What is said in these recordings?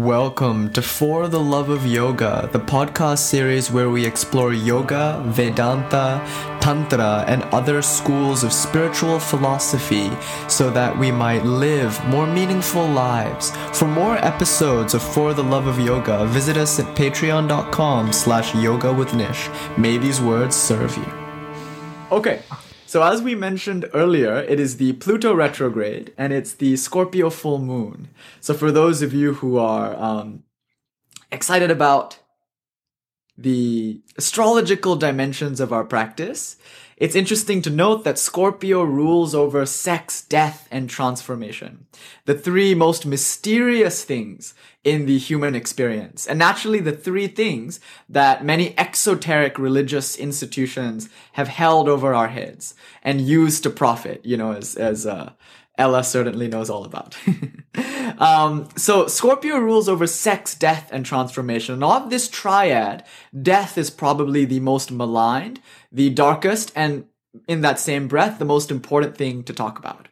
Welcome to For the Love of Yoga, the podcast series where we explore yoga, Vedanta, Tantra, and other schools of spiritual philosophy so that we might live more meaningful lives. For more episodes of For the Love of Yoga, visit us at patreon.com slash yoga with Nish. May these words serve you. Okay, so as we mentioned earlier, it is the Pluto retrograde and it's the Scorpio full moon. So for those of you who are um, excited about the astrological dimensions of our practice, it's interesting to note that Scorpio rules over sex, death, and transformation. The three most mysterious things in the human experience. And naturally, the three things that many exoteric religious institutions have held over our heads and used to profit, you know, as, as, uh, Ella certainly knows all about. um, so Scorpio rules over sex, death, and transformation. And of this triad, death is probably the most maligned, the darkest, and in that same breath, the most important thing to talk about.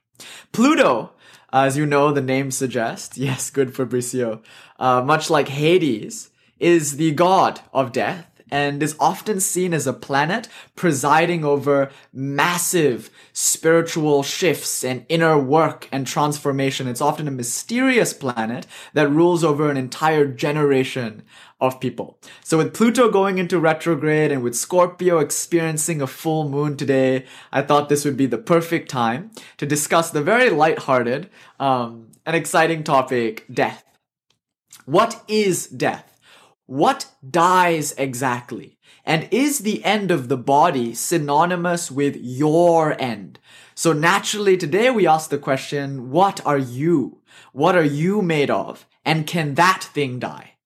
Pluto, as you know, the name suggests, yes, good Fabricio, uh, much like Hades, is the god of death and is often seen as a planet presiding over massive spiritual shifts and inner work and transformation. It's often a mysterious planet that rules over an entire generation of people. So with Pluto going into retrograde and with Scorpio experiencing a full moon today, I thought this would be the perfect time to discuss the very lighthearted um, and exciting topic, death. What is death? What dies exactly? And is the end of the body synonymous with your end? So naturally today we ask the question, what are you? What are you made of? And can that thing die?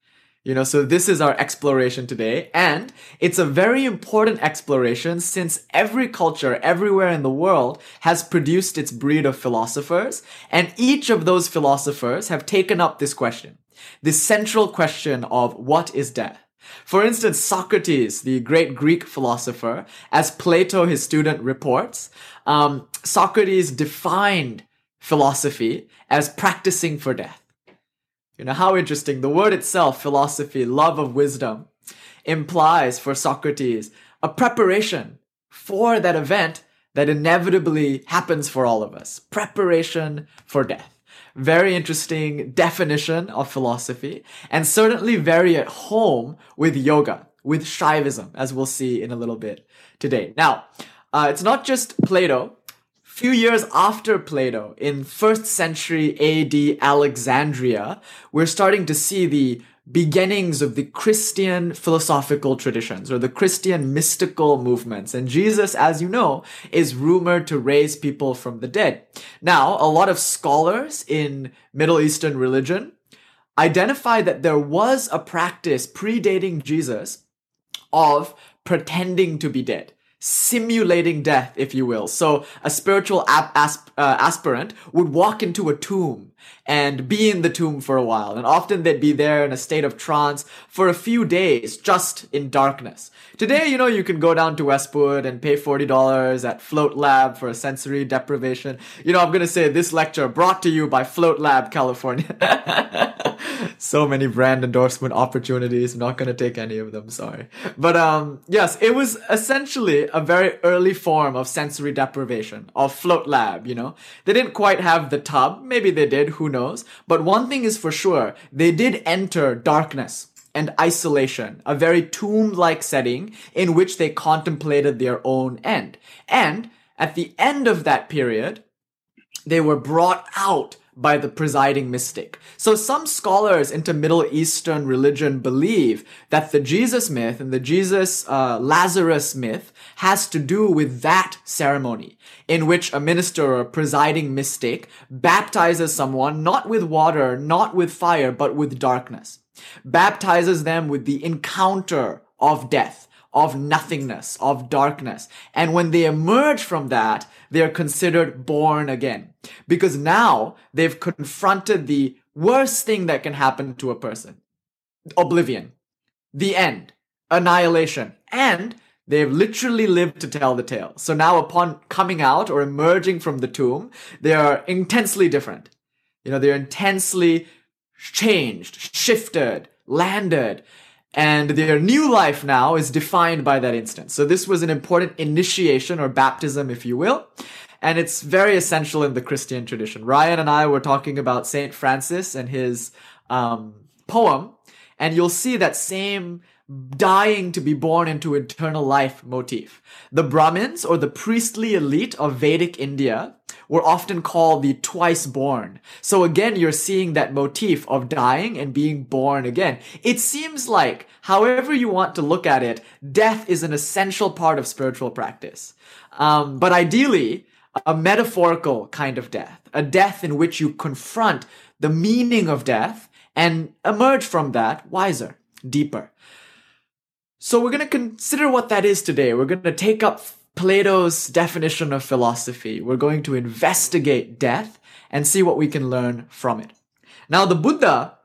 You know, so this is our exploration today. And it's a very important exploration since every culture everywhere in the world has produced its breed of philosophers. And each of those philosophers have taken up this question This central question of what is death. For instance, Socrates, the great Greek philosopher, as Plato, his student, reports, um, Socrates defined philosophy as practicing for death. You know, how interesting. The word itself, philosophy, love of wisdom, implies for Socrates a preparation for that event that inevitably happens for all of us. Preparation for death very interesting definition of philosophy, and certainly very at home with yoga, with Shaivism, as we'll see in a little bit today. Now, uh, it's not just Plato. Few years after Plato, in first century AD Alexandria, we're starting to see the beginnings of the Christian philosophical traditions or the Christian mystical movements. And Jesus, as you know, is rumored to raise people from the dead. Now, a lot of scholars in Middle Eastern religion identify that there was a practice predating Jesus of pretending to be dead simulating death, if you will. So a spiritual ap- asp- uh, aspirant would walk into a tomb and be in the tomb for a while. And often they'd be there in a state of trance for a few days, just in darkness. Today, you know, you can go down to Westwood and pay $40 at Float Lab for a sensory deprivation. You know, I'm gonna say this lecture brought to you by Float Lab, California. so many brand endorsement opportunities. Not gonna take any of them, sorry. But um, yes, it was essentially a very early form of sensory deprivation of Float Lab. You know, they didn't quite have the tub. Maybe they did. Who knows? But one thing is for sure: they did enter darkness and isolation, a very tomb-like setting in which they contemplated their own end. And at the end of that period, they were brought out by the presiding mystic. So some scholars into Middle Eastern religion believe that the Jesus myth and the Jesus uh, Lazarus myth has to do with that ceremony in which a minister or presiding mystic baptizes someone not with water, not with fire, but with darkness. Baptizes them with the encounter of death of nothingness, of darkness. And when they emerge from that, they are considered born again. Because now they've confronted the worst thing that can happen to a person. Oblivion. The end. Annihilation. And they've literally lived to tell the tale. So now upon coming out or emerging from the tomb, they are intensely different. You know, they're intensely changed, shifted, landed. And their new life now is defined by that instance. So this was an important initiation or baptism, if you will. And it's very essential in the Christian tradition. Ryan and I were talking about St. Francis and his um, poem, and you'll see that same dying to be born into eternal life motif. The Brahmins or the priestly elite of Vedic India were often called the twice born. So again, you're seeing that motif of dying and being born again. It seems like, however you want to look at it, death is an essential part of spiritual practice. Um, but ideally, a metaphorical kind of death, a death in which you confront the meaning of death and emerge from that wiser, deeper. So we're going to consider what that is today. We're going to take up Plato's definition of philosophy. We're going to investigate death and see what we can learn from it. Now, the Buddha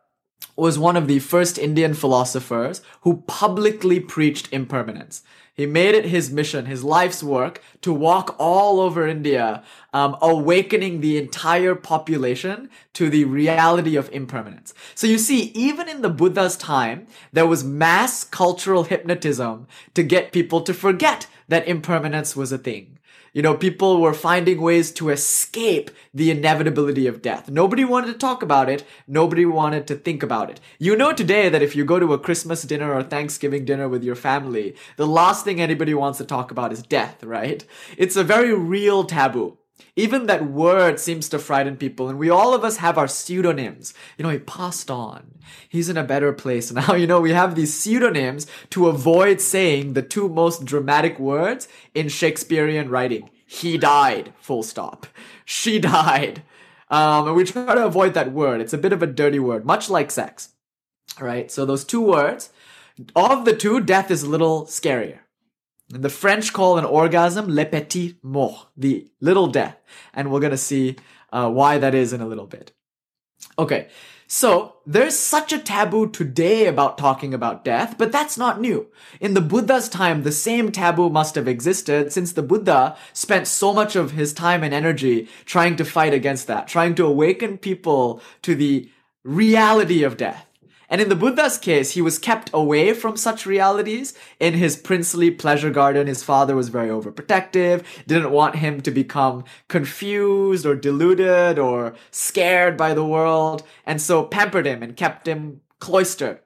was one of the first Indian philosophers who publicly preached impermanence. He made it his mission, his life's work, to walk all over India, um, awakening the entire population to the reality of impermanence. So you see, even in the Buddha's time, there was mass cultural hypnotism to get people to forget that impermanence was a thing. You know, people were finding ways to escape the inevitability of death. Nobody wanted to talk about it. Nobody wanted to think about it. You know today that if you go to a Christmas dinner or Thanksgiving dinner with your family, the last thing anybody wants to talk about is death, right? It's a very real taboo. Even that word seems to frighten people, and we all of us have our pseudonyms. You know, he passed on. He's in a better place now. You know, we have these pseudonyms to avoid saying the two most dramatic words in Shakespearean writing. He died, full stop. She died. Um, and we try to avoid that word. It's a bit of a dirty word, much like sex. Right? So those two words, of the two, death is a little scarier. The French call an orgasm le petit mort, the little death. And we're going to see uh, why that is in a little bit. Okay, so there's such a taboo today about talking about death, but that's not new. In the Buddha's time, the same taboo must have existed since the Buddha spent so much of his time and energy trying to fight against that, trying to awaken people to the reality of death. And in the Buddha's case, he was kept away from such realities. In his princely pleasure garden, his father was very overprotective, didn't want him to become confused or deluded or scared by the world, and so pampered him and kept him cloistered.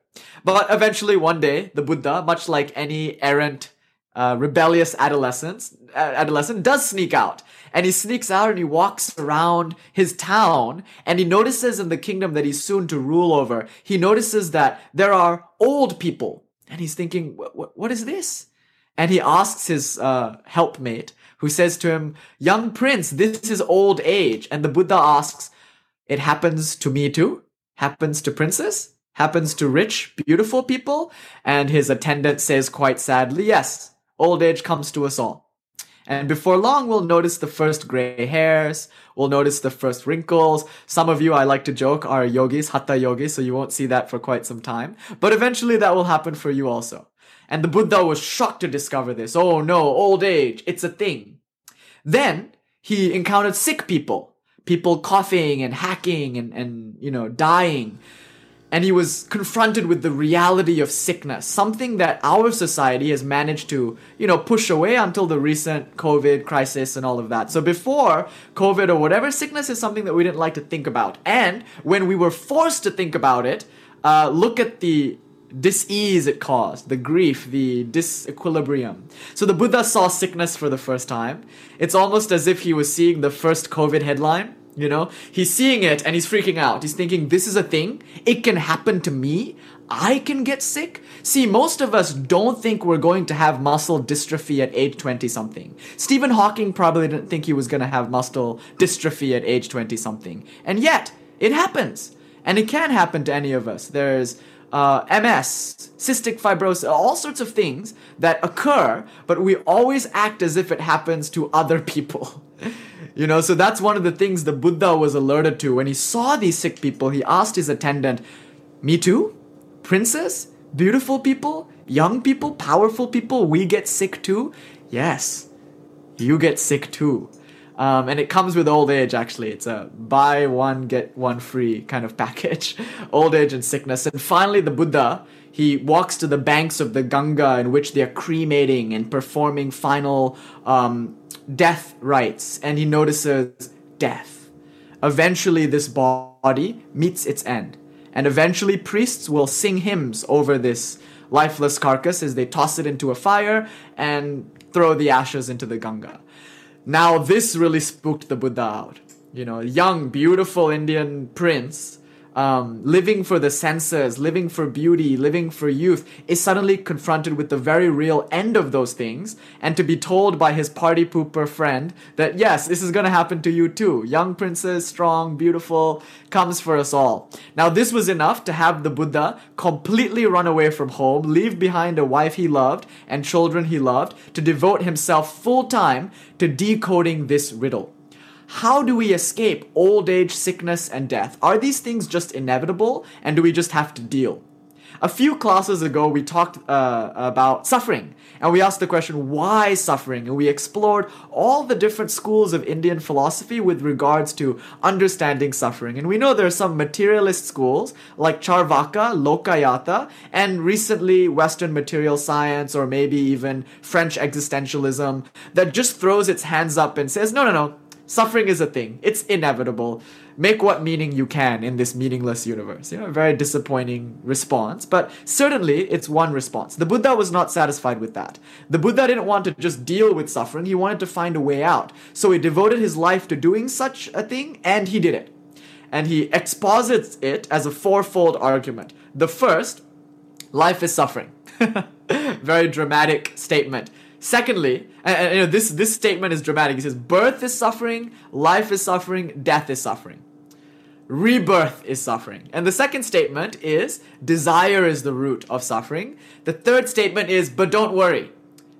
But eventually, one day, the Buddha, much like any errant, uh, rebellious adolescent, adolescent, does sneak out and he sneaks out and he walks around his town and he notices in the kingdom that he's soon to rule over, he notices that there are old people. And he's thinking, what, is this? And he asks his uh, helpmate, who says to him, Young prince, this is old age. And the Buddha asks, It happens to me too? Happens to princes? Happens to rich, beautiful people? And his attendant says quite sadly, Yes, old age comes to us all. And before long, we'll notice the first gray hairs. We'll notice the first wrinkles. Some of you, I like to joke, are yogis, hatha yogis, so you won't see that for quite some time. But eventually that will happen for you also. And the Buddha was shocked to discover this. Oh no, old age, it's a thing. Then he encountered sick people. People coughing and hacking and, and you know, dying and he was confronted with the reality of sickness, something that our society has managed to, you know, push away until the recent COVID crisis and all of that. So before COVID or whatever, sickness is something that we didn't like to think about. And when we were forced to think about it, uh, look at the dis-ease it caused, the grief, the disequilibrium. So the Buddha saw sickness for the first time. It's almost as if he was seeing the first COVID headline you know, he's seeing it and he's freaking out. He's thinking, this is a thing. It can happen to me. I can get sick. See, most of us don't think we're going to have muscle dystrophy at age 20 something. Stephen Hawking probably didn't think he was going to have muscle dystrophy at age 20 something. And yet, it happens. And it can happen to any of us. There's uh, MS, cystic fibrosis, all sorts of things that occur, but we always act as if it happens to other people. You know, so that's one of the things the Buddha was alerted to. When he saw these sick people, he asked his attendant, Me too? Princess? Beautiful people? Young people? Powerful people? We get sick too? Yes, you get sick too. Um, and it comes with old age, actually. It's a buy one, get one free kind of package. old age and sickness. And finally, the Buddha, he walks to the banks of the Ganga in which they are cremating and performing final um, death rites. And he notices death. Eventually, this body meets its end. And eventually, priests will sing hymns over this lifeless carcass as they toss it into a fire and throw the ashes into the Ganga. Now, this really spooked the Buddha out. You know, young, beautiful Indian prince, um, living for the senses, living for beauty, living for youth, is suddenly confronted with the very real end of those things, and to be told by his party pooper friend that yes, this is gonna happen to you too. Young princess, strong, beautiful, comes for us all. Now, this was enough to have the Buddha completely run away from home, leave behind a wife he loved and children he loved, to devote himself full time to decoding this riddle. How do we escape old age, sickness, and death? Are these things just inevitable, and do we just have to deal? A few classes ago, we talked uh, about suffering, and we asked the question, why suffering? And we explored all the different schools of Indian philosophy with regards to understanding suffering. And we know there are some materialist schools like Charvaka, Lokayata, and recently Western material science, or maybe even French existentialism, that just throws its hands up and says, no, no, no, Suffering is a thing. It's inevitable. Make what meaning you can in this meaningless universe. You know, a very disappointing response, but certainly it's one response. The Buddha was not satisfied with that. The Buddha didn't want to just deal with suffering, he wanted to find a way out. So he devoted his life to doing such a thing, and he did it. And he exposits it as a fourfold argument. The first, life is suffering. very dramatic statement. Secondly, and, and, you know, this this statement is dramatic. He says, "Birth is suffering, life is suffering, death is suffering." Rebirth is suffering. And the second statement is desire is the root of suffering. The third statement is, but don't worry,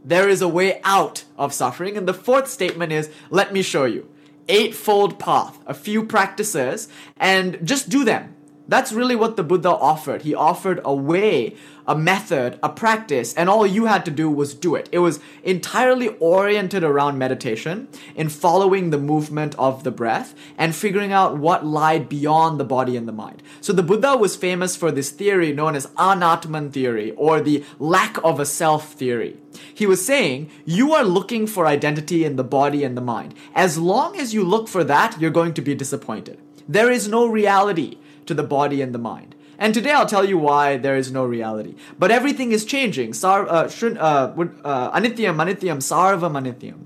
there is a way out of suffering. And the fourth statement is, let me show you. Eightfold path, a few practices, and just do them. That's really what the Buddha offered. He offered a way, a method, a practice, and all you had to do was do it. It was entirely oriented around meditation, in following the movement of the breath, and figuring out what lied beyond the body and the mind. So the Buddha was famous for this theory known as Anatman theory, or the lack of a self theory. He was saying, you are looking for identity in the body and the mind. As long as you look for that, you're going to be disappointed. There is no reality to the body and the mind. And today I'll tell you why there is no reality. But everything is changing. Sar, uh, shun, uh, uh, anityam, anityam, sarvam, anityam.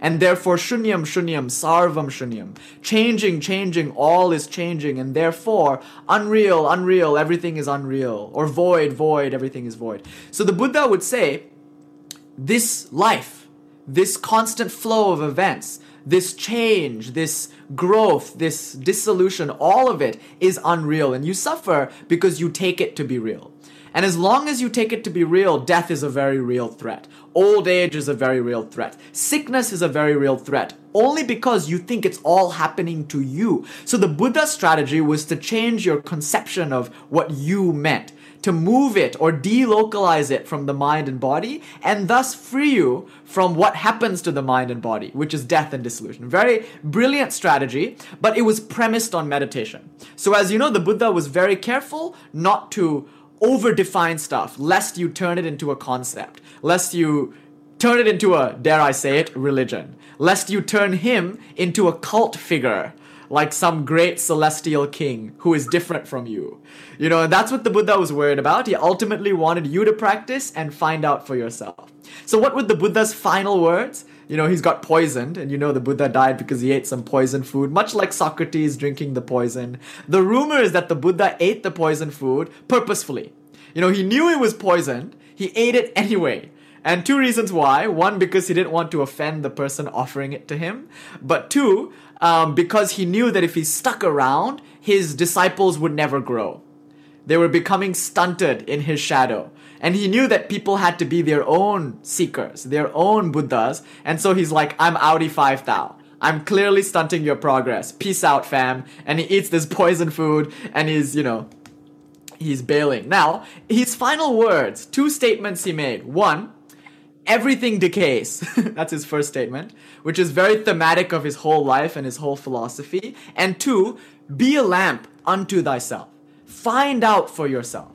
And therefore, shunyam, shunyam, sarvam, shunyam. Changing, changing, all is changing. And therefore, unreal, unreal, everything is unreal. Or void, void, everything is void. So the Buddha would say, this life, this constant flow of events, this change, this growth, this dissolution, all of it is unreal. And you suffer because you take it to be real. And as long as you take it to be real, death is a very real threat. Old age is a very real threat. Sickness is a very real threat. Only because you think it's all happening to you. So the Buddha strategy was to change your conception of what you meant to move it or delocalize it from the mind and body, and thus free you from what happens to the mind and body, which is death and dissolution. Very brilliant strategy, but it was premised on meditation. So, as you know, the Buddha was very careful not to over define stuff, lest you turn it into a concept, lest you turn it into a, dare I say it, religion, lest you turn him into a cult figure like some great celestial king who is different from you. You know, and that's what the Buddha was worried about. He ultimately wanted you to practice and find out for yourself. So, what were the Buddha's final words? You know, he's got poisoned, and you know the Buddha died because he ate some poison food, much like Socrates drinking the poison. The rumor is that the Buddha ate the poison food purposefully. You know, he knew it was poisoned, he ate it anyway. And two reasons why. One, because he didn't want to offend the person offering it to him. But two, um, because he knew that if he stuck around, his disciples would never grow. They were becoming stunted in his shadow. And he knew that people had to be their own seekers, their own Buddhas. And so he's like, I'm Audi 5 thou. I'm clearly stunting your progress. Peace out, fam. And he eats this poison food and he's, you know, he's bailing. Now, his final words, two statements he made. One, everything decays. That's his first statement, which is very thematic of his whole life and his whole philosophy. And two, be a lamp unto thyself. Find out for yourself.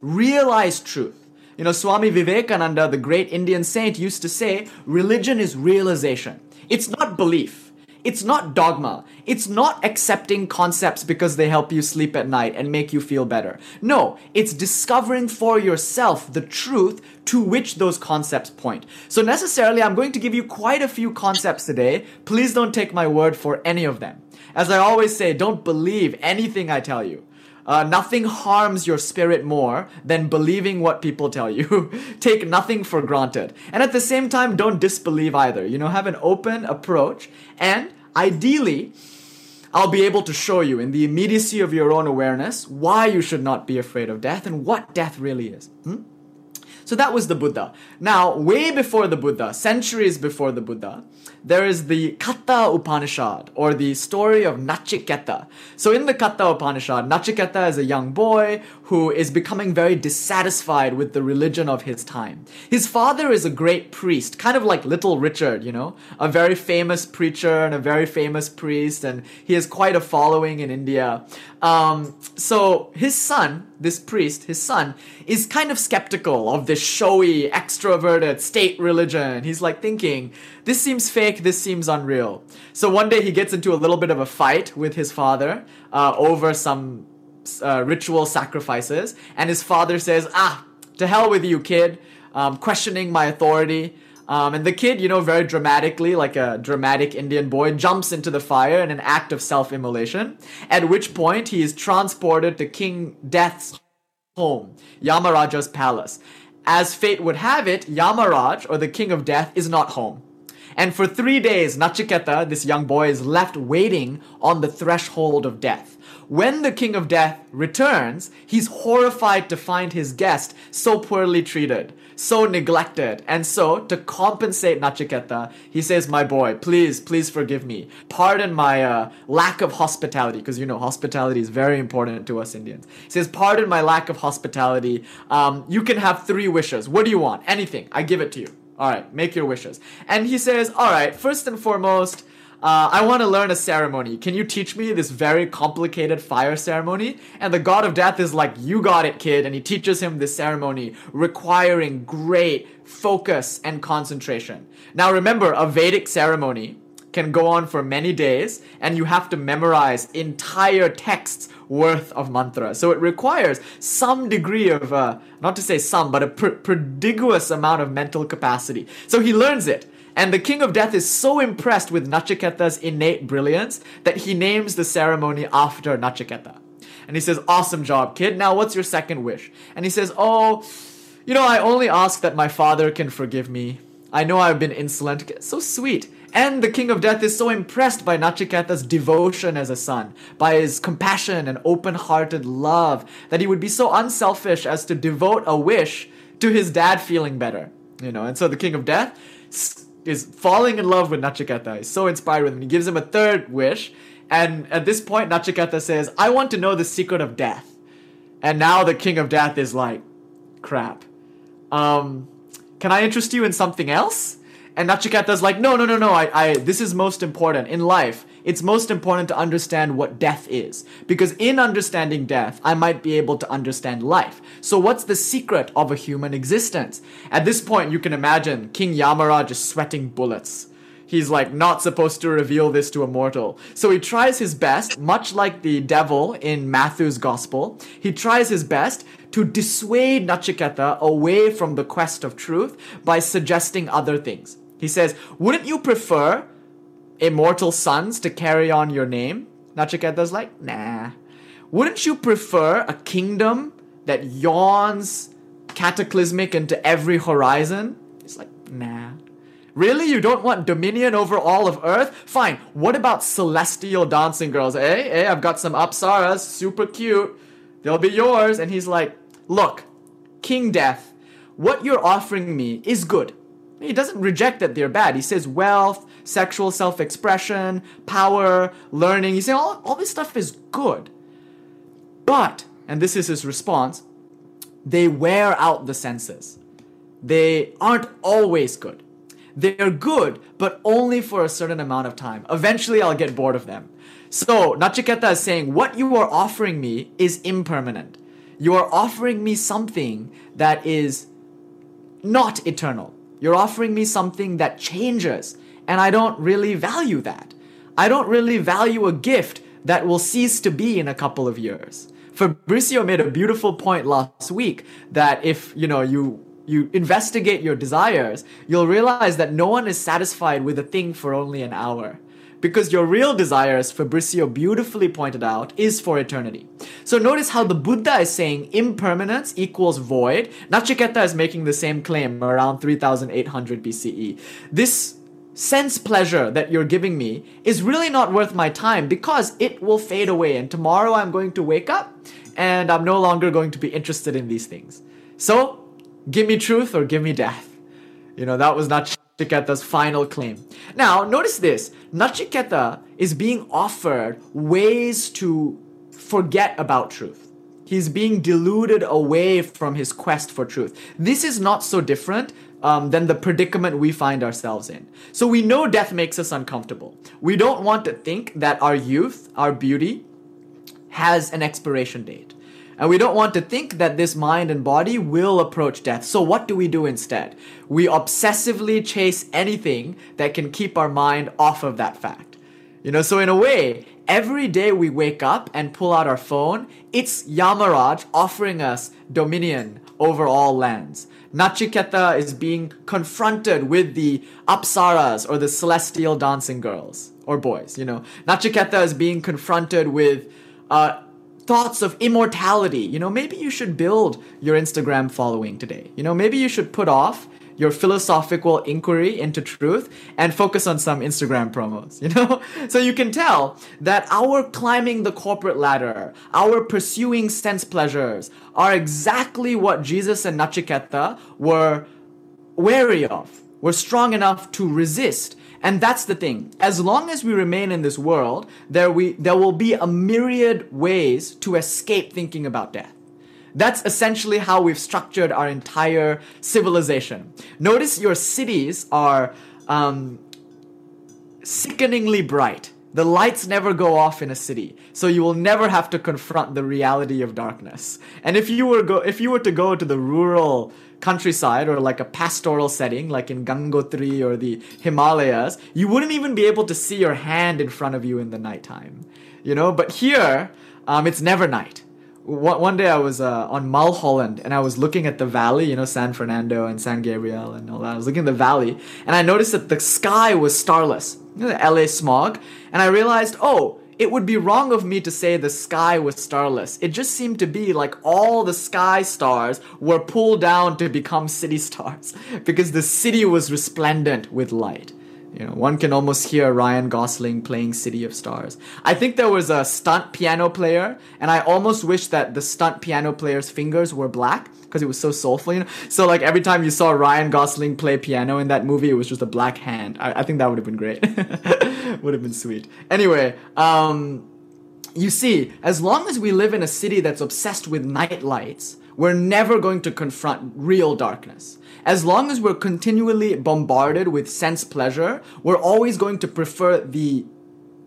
Realize truth. You know, Swami Vivekananda, the great Indian saint, used to say, religion is realization. It's not belief. It's not dogma. It's not accepting concepts because they help you sleep at night and make you feel better. No, it's discovering for yourself the truth to which those concepts point. So, necessarily, I'm going to give you quite a few concepts today. Please don't take my word for any of them. As I always say, don't believe anything I tell you. Uh, nothing harms your spirit more than believing what people tell you. Take nothing for granted. And at the same time, don't disbelieve either. You know, have an open approach and Ideally, I'll be able to show you in the immediacy of your own awareness why you should not be afraid of death and what death really is. Hmm? So that was the Buddha. Now, way before the Buddha, centuries before the Buddha, there is the Katha Upanishad, or the story of Nachiketa. So in the Katha Upanishad, Nachiketa is a young boy who is becoming very dissatisfied with the religion of his time. His father is a great priest, kind of like Little Richard, you know, a very famous preacher and a very famous priest, and he has quite a following in India. Um, so his son, this priest, his son, is kind of skeptical of this showy, extroverted state religion. He's like thinking, this seems fake, this seems unreal. So one day he gets into a little bit of a fight with his father uh, over some uh, ritual sacrifices, and his father says, Ah, to hell with you, kid, um, questioning my authority. Um, and the kid, you know, very dramatically, like a dramatic Indian boy, jumps into the fire in an act of self immolation, at which point he is transported to King Death's home, Yamaraja's palace. As fate would have it, Yamaraj, or the King of Death, is not home. And for three days, Nachiketa, this young boy, is left waiting on the threshold of death. When the King of Death returns, he's horrified to find his guest so poorly treated, so neglected. And so, to compensate Nachiketa, he says, My boy, please, please forgive me. Pardon my uh, lack of hospitality, because you know, hospitality is very important to us Indians. He says, Pardon my lack of hospitality. Um, you can have three wishes. What do you want? Anything. I give it to you. All right, make your wishes. And he says, All right, first and foremost, uh, I want to learn a ceremony. Can you teach me this very complicated fire ceremony? And the god of death is like, You got it, kid. And he teaches him this ceremony requiring great focus and concentration. Now, remember, a Vedic ceremony can go on for many days and you have to memorize entire texts worth of mantra. So it requires some degree of, uh, not to say some, but a pr- prodigious amount of mental capacity. So he learns it. And the King of Death is so impressed with Nachiketa's innate brilliance that he names the ceremony after Nachiketa. And he says, Awesome job, kid. Now, what's your second wish? And he says, Oh, you know, I only ask that my father can forgive me. I know I've been insolent. So sweet. And the King of Death is so impressed by Nachiketa's devotion as a son, by his compassion and open hearted love, that he would be so unselfish as to devote a wish to his dad feeling better. You know, and so the King of Death is falling in love with Nachiketa. He's so inspired with him. He gives him a third wish. And at this point, Nachiketa says, I want to know the secret of death. And now the king of death is like, crap. Um, can I interest you in something else? And Nachiketa's like, no, no, no, no, I, I, this is most important in life it's most important to understand what death is. Because in understanding death, I might be able to understand life. So, what's the secret of a human existence? At this point, you can imagine King Yamaraj is sweating bullets. He's like not supposed to reveal this to a mortal. So he tries his best, much like the devil in Matthew's gospel, he tries his best to dissuade Nachiketa away from the quest of truth by suggesting other things. He says, Wouldn't you prefer immortal sons to carry on your name? Nachiketa's like, nah. Wouldn't you prefer a kingdom that yawns cataclysmic into every horizon? It's like, nah. Really? You don't want dominion over all of Earth? Fine. What about celestial dancing girls? Eh? Eh? I've got some apsaras, super cute. They'll be yours. And he's like, look, King Death, what you're offering me is good. He doesn't reject that they're bad. He says wealth, sexual self expression, power, learning. He says all, all this stuff is good. But, and this is his response, they wear out the senses. they aren't always good. They're good, but only for a certain amount of time. Eventually, I'll get bored of them. So, Nachiketa is saying, What you are offering me is impermanent. You are offering me something that is not eternal. You're offering me something that changes, and I don't really value that. I don't really value a gift that will cease to be in a couple of years. Fabricio made a beautiful point last week that if, you know, you you investigate your desires, you'll realize that no one is satisfied with a thing for only an hour. Because your real desire, as Fabricio beautifully pointed out, is for eternity. So notice how the Buddha is saying impermanence equals void. Nachiketa is making the same claim around 3800 BCE. This sense pleasure that you're giving me is really not worth my time because it will fade away and tomorrow I'm going to wake up and I'm no longer going to be interested in these things. So, give me truth or give me death. You know, that was not Nachiketa's final claim. Now, notice this Nachiketa is being offered ways to forget about truth. He's being deluded away from his quest for truth. This is not so different um, than the predicament we find ourselves in. So we know death makes us uncomfortable. We don't want to think that our youth, our beauty, has an expiration date. And we don't want to think that this mind and body will approach death. So, what do we do instead? We obsessively chase anything that can keep our mind off of that fact. You know, so in a way, every day we wake up and pull out our phone, it's Yamaraj offering us dominion over all lands. Nachiketa is being confronted with the apsaras or the celestial dancing girls or boys, you know. Nachiketa is being confronted with uh, thoughts of immortality. You know, maybe you should build your Instagram following today. You know, maybe you should put off your philosophical inquiry into truth and focus on some Instagram promos, you know? So you can tell that our climbing the corporate ladder, our pursuing sense pleasures are exactly what Jesus and Nachiketa were wary of, were strong enough to resist and that's the thing. As long as we remain in this world, there we there will be a myriad ways to escape thinking about death. That's essentially how we've structured our entire civilization. Notice your cities are um, sickeningly bright. The lights never go off in a city, so you will never have to confront the reality of darkness. And if you were go if you were to go to the rural countryside or like a pastoral setting, like in Gangotri or the Himalayas, you wouldn't even be able to see your hand in front of you in the nighttime. You know, but here, um, it's never night. One, day I was uh, on Mulholland and I was looking at the valley, you know, San Fernando and San Gabriel and all that. I was looking at the valley and I noticed that the sky was starless. You know, the LA smog. And I realized, oh, it would be wrong of me to say the sky was starless. It just seemed to be like all the sky stars were pulled down to become city stars because the city was resplendent with light. You know, one can almost hear Ryan Gosling playing City of Stars. I think there was a stunt piano player, and I almost wish that the stunt piano player's fingers were black because it was so soulful, you know. So like every time you saw Ryan Gosling play piano in that movie, it was just a black hand. I, I think that would have been great. would have been sweet. Anyway, um, you see, as long as we live in a city that's obsessed with night lights, we're never going to confront real darkness. As long as we're continually bombarded with sense pleasure, we're always going to prefer the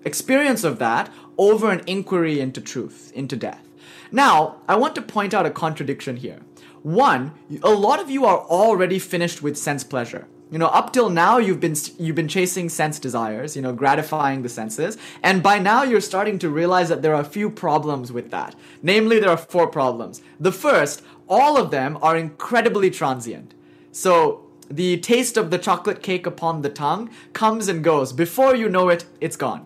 experience of that over an inquiry into truth, into death. Now, I want to point out a contradiction here. One, a lot of you are already finished with sense pleasure. You know, up till now you've been you've been chasing sense desires, you know, gratifying the senses, and by now you're starting to realize that there are a few problems with that. Namely, there are four problems. The first, all of them are incredibly transient. So, the taste of the chocolate cake upon the tongue comes and goes. Before you know it, it's gone.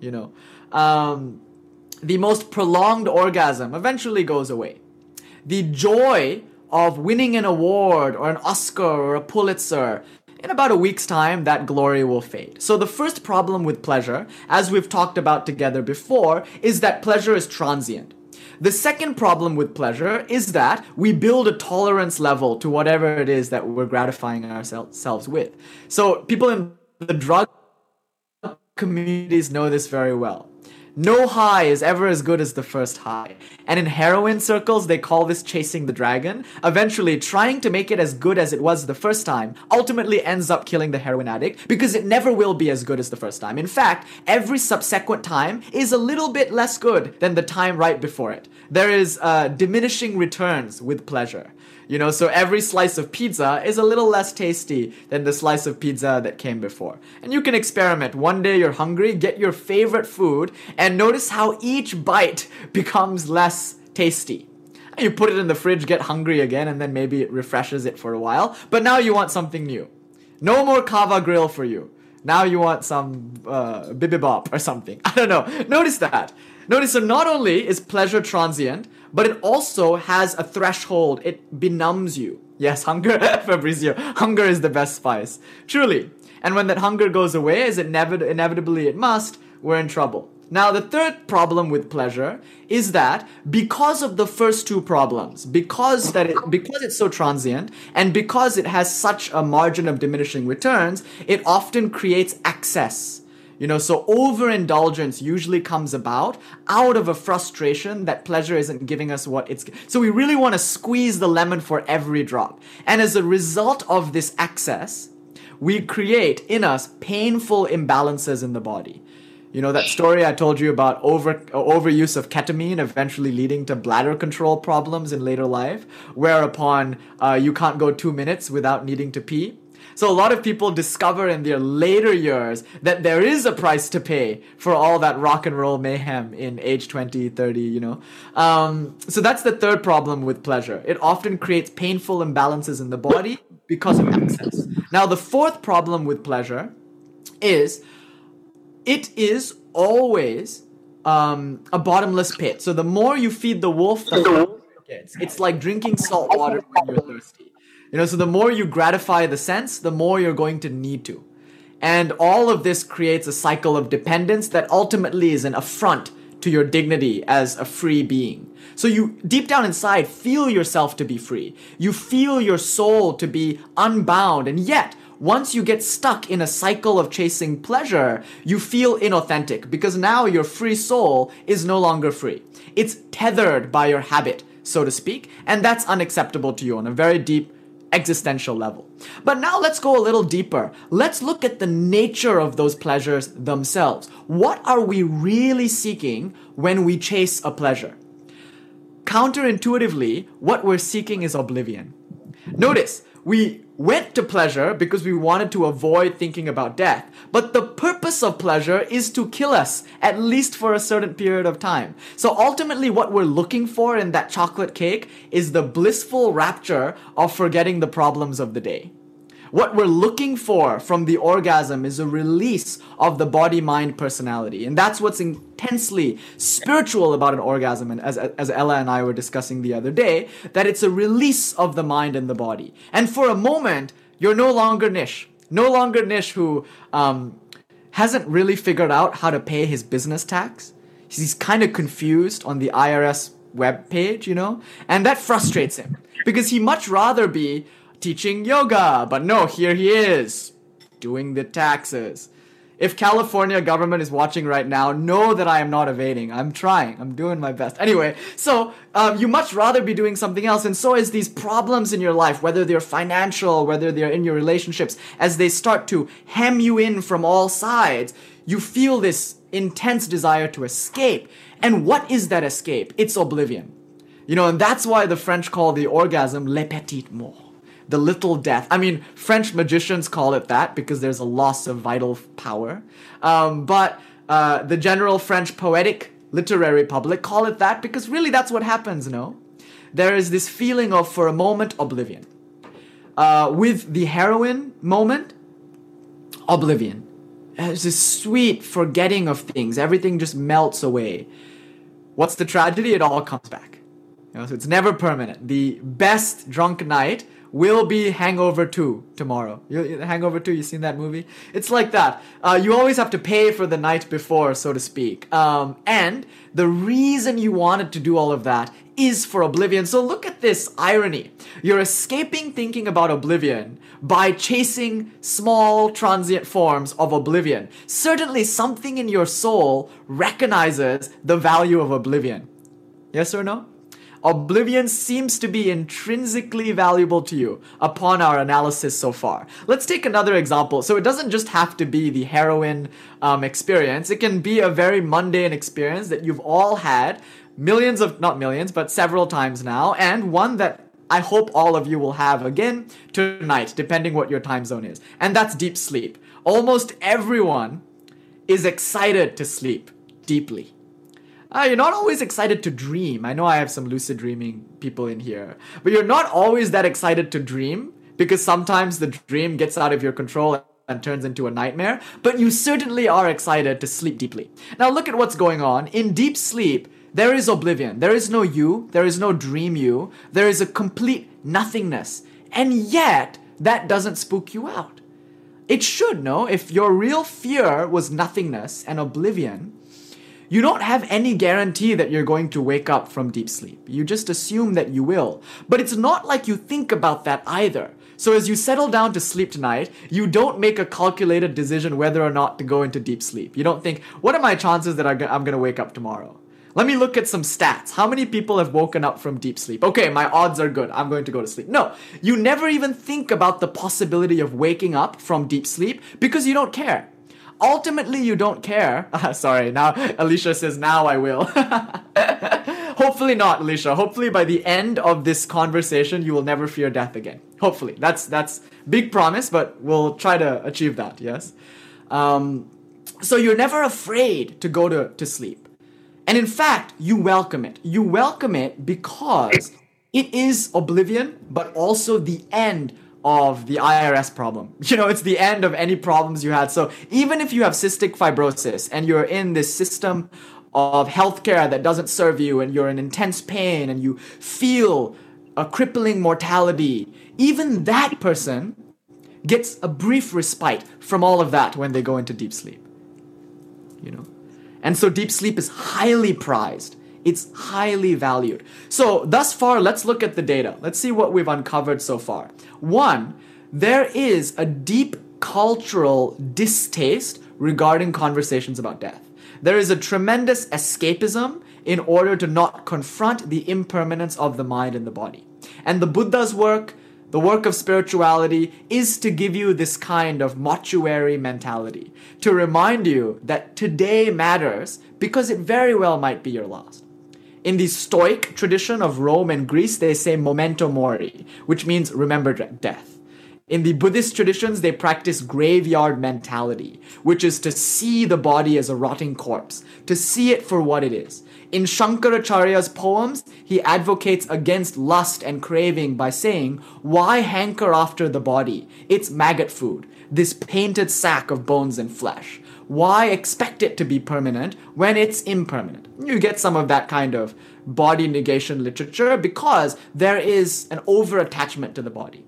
You know, um, the most prolonged orgasm eventually goes away. The joy of winning an award or an Oscar or a Pulitzer, in about a week's time, that glory will fade. So, the first problem with pleasure, as we've talked about together before, is that pleasure is transient. The second problem with pleasure is that we build a tolerance level to whatever it is that we're gratifying ourselves with. So, people in the drug communities know this very well. No high is ever as good as the first high. And in heroin circles, they call this chasing the dragon. Eventually, trying to make it as good as it was the first time ultimately ends up killing the heroin addict because it never will be as good as the first time. In fact, every subsequent time is a little bit less good than the time right before it. There is uh, diminishing returns with pleasure. You know, so every slice of pizza is a little less tasty than the slice of pizza that came before. And you can experiment. One day you're hungry, get your favorite food, and notice how each bite becomes less tasty. You put it in the fridge, get hungry again, and then maybe it refreshes it for a while. But now you want something new. No more Cava grill for you. Now you want some uh, or something. I don't know. Notice that. Notice so not only is pleasure transient, but it also has a threshold. It benumbs you. Yes, hunger, Fabrizio. Hunger is the best spice. Truly. And when that hunger goes away, as it inevitably it must, we're in trouble. Now, the third problem with pleasure is that because of the first two problems, because that it, because it's so transient and because it has such a margin of diminishing returns, it often creates excess you know, so overindulgence usually comes about out of a frustration that pleasure isn't giving us what it's. So we really want to squeeze the lemon for every drop. And as a result of this excess, we create in us painful imbalances in the body. You know that story I told you about over overuse of ketamine eventually leading to bladder control problems in later life, whereupon uh, you can't go two minutes without needing to pee. So a lot of people discover in their later years that there is a price to pay for all that rock and roll mayhem in age 20, 30, you know. Um, so that's the third problem with pleasure. It often creates painful imbalances in the body because of excess. Now, the fourth problem with pleasure is it is always um, a bottomless pit. So the more you feed the wolf, the more it gets. It's like drinking salt water when you're thirsty. You know, so the more you gratify the sense, the more you're going to need to. And all of this creates a cycle of dependence that ultimately is an affront to your dignity as a free being. So you deep down inside feel yourself to be free. You feel your soul to be unbound. And yet, once you get stuck in a cycle of chasing pleasure, you feel inauthentic because now your free soul is no longer free. It's tethered by your habit, so to speak, and that's unacceptable to you on a very deep existential level. But now let's go a little deeper. Let's look at the nature of those pleasures themselves. What are we really seeking when we chase a pleasure? Counterintuitively, what we're seeking is oblivion. Notice, we went to pleasure because we wanted to avoid thinking about death. But the purpose of pleasure is to kill us, at least for a certain period of time. So ultimately, what we're looking for in that chocolate cake is the blissful rapture of forgetting the problems of the day. What we're looking for from the orgasm is a release of the body mind personality. And that's what's intensely spiritual about an orgasm. And as, as Ella and I were discussing the other day, that it's a release of the mind and the body. And for a moment, you're no longer Nish. No longer Nish who um, hasn't really figured out how to pay his business tax. He's kind of confused on the IRS web page, you know? And that frustrates him because he much rather be teaching yoga. But no, here he is doing the taxes. If California government is watching right now, know that I am not evading. I'm trying. I'm doing my best. Anyway, so um, you much rather be doing something else, and so is these problems in your life, whether they're financial, whether they're in your relationships, as they start to hem you in from all sides, you feel this intense desire to escape. And what is that escape? It's oblivion. You know, and that's why the French call the orgasm le petit mort the little death. I mean, French magicians call it that because there's a loss of vital power. Um, but uh, the general French poetic literary public call it that because really that's what happens, no? There is this feeling of, for a moment, oblivion. Uh, with the heroin moment, oblivion. There's this sweet forgetting of things. Everything just melts away. What's the tragedy? It all comes back. You know, so it's never permanent. The best drunk night will be Hangover 2 tomorrow. You, Hangover 2, you seen that movie? It's like that. Uh, you always have to pay for the night before, so to speak. Um, and the reason you wanted to do all of that is for oblivion. So look at this irony. You're escaping thinking about oblivion by chasing small transient forms of oblivion. Certainly something in your soul recognizes the value of oblivion. Yes or no? Oblivion seems to be intrinsically valuable to you upon our analysis so far. Let's take another example. So it doesn't just have to be the heroin um, experience, it can be a very mundane experience that you've all had millions of, not millions, but several times now, and one that I hope all of you will have again tonight, depending what your time zone is. And that's deep sleep. Almost everyone is excited to sleep deeply. Uh, you're not always excited to dream. I know I have some lucid dreaming people in here, but you're not always that excited to dream because sometimes the dream gets out of your control and turns into a nightmare, but you certainly are excited to sleep deeply. Now, look at what's going on. In deep sleep, there is oblivion. There is no you. There is no dream you. There is a complete nothingness. And yet, that doesn't spook you out. It should, no? If your real fear was nothingness and oblivion, you don't have any guarantee that you're going to wake up from deep sleep. You just assume that you will. But it's not like you think about that either. So as you settle down to sleep tonight, you don't make a calculated decision whether or not to go into deep sleep. You don't think, what are my chances that I'm going to wake up tomorrow? Let me look at some stats. How many people have woken up from deep sleep? Okay, my odds are good. I'm going to go to sleep. No, you never even think about the possibility of waking up from deep sleep because you don't care ultimately you don't care. Sorry, now Alicia says, now I will. Hopefully not, Alicia. Hopefully by the end of this conversation, you will never fear death again. Hopefully. That's that's big promise, but we'll try to achieve that, yes? Um, so you're never afraid to go to, to sleep. And in fact, you welcome it. You welcome it because it is oblivion, but also the end of the IRS problem. You know, it's the end of any problems you had. So even if you have cystic fibrosis and you're in this system of healthcare that doesn't serve you and you're in intense pain and you feel a crippling mortality, even that person gets a brief respite from all of that when they go into deep sleep. You know? And so deep sleep is highly prized. It's highly valued. So, thus far, let's look at the data. Let's see what we've uncovered so far. One, there is a deep cultural distaste regarding conversations about death. There is a tremendous escapism in order to not confront the impermanence of the mind and the body. And the Buddha's work, the work of spirituality, is to give you this kind of mortuary mentality, to remind you that today matters because it very well might be your last. In the Stoic tradition of Rome and Greece, they say memento mori, which means remember death. In the Buddhist traditions, they practice graveyard mentality, which is to see the body as a rotting corpse, to see it for what it is. In Shankaracharya's poems, he advocates against lust and craving by saying, Why hanker after the body? It's maggot food, this painted sack of bones and flesh. Why expect it to be permanent when it's impermanent? You get some of that kind of body negation literature because there is an over attachment to the body.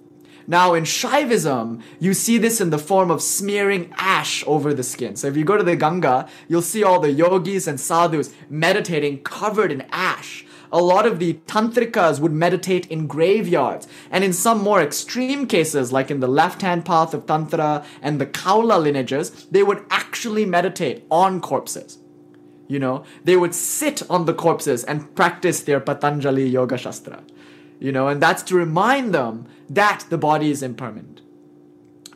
Now, in Shaivism, you see this in the form of smearing ash over the skin. So, if you go to the Ganga, you'll see all the yogis and sadhus meditating covered in ash a lot of the tantrikas would meditate in graveyards. And in some more extreme cases, like in the left hand path of Tantra and the Kaula lineages, they would actually meditate on corpses. You know, they would sit on the corpses and practice their Patanjali Yoga Shastra. You know, and that's to remind them that the body is impermanent.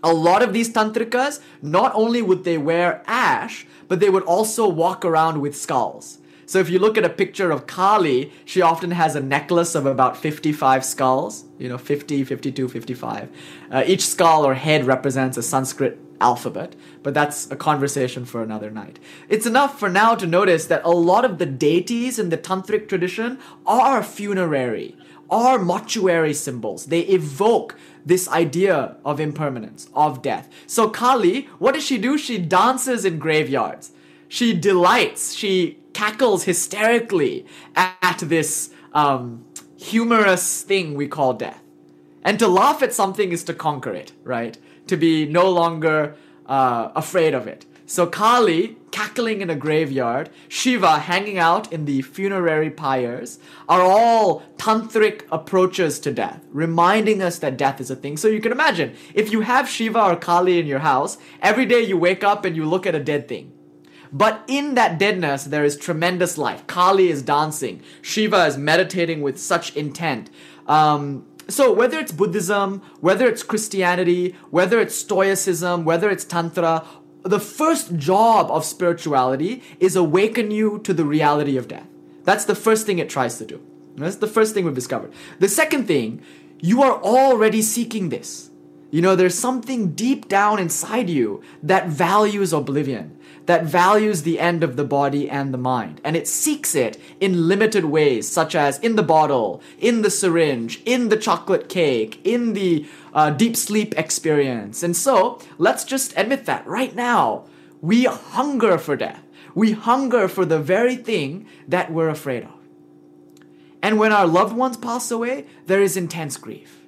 A lot of these tantrikas, not only would they wear ash, but they would also walk around with skulls. So if you look at a picture of Kali, she often has a necklace of about 55 skulls, you know, 50, 52, 55. Uh, each skull or head represents a Sanskrit alphabet, but that's a conversation for another night. It's enough for now to notice that a lot of the deities in the tantric tradition are funerary, are mortuary symbols. They evoke this idea of impermanence, of death. So Kali, what does she do? She dances in graveyards. She delights, she cackles hysterically at this um, humorous thing we call death. And to laugh at something is to conquer it, right? To be no longer uh, afraid of it. So Kali cackling in a graveyard, Shiva hanging out in the funerary pyres are all tantric approaches to death, reminding us that death is a thing. So you can imagine if you have Shiva or Kali in your house, every day you wake up and you look at a dead thing. But in that deadness, there is tremendous life. Kali is dancing. Shiva is meditating with such intent. Um, so whether it's Buddhism, whether it's Christianity, whether it's Stoicism, whether it's Tantra, the first job of spirituality is awaken you to the reality of death. That's the first thing it tries to do. That's the first thing we've discovered. The second thing, you are already seeking this. You know, there's something deep down inside you that values oblivion that values the end of the body and the mind, and it seeks it in limited ways, such as in the bottle, in the syringe, in the chocolate cake, in the uh, deep sleep experience. And so, let's just admit that right now, we hunger for death. We hunger for the very thing that we're afraid of. And when our loved ones pass away, there is intense grief.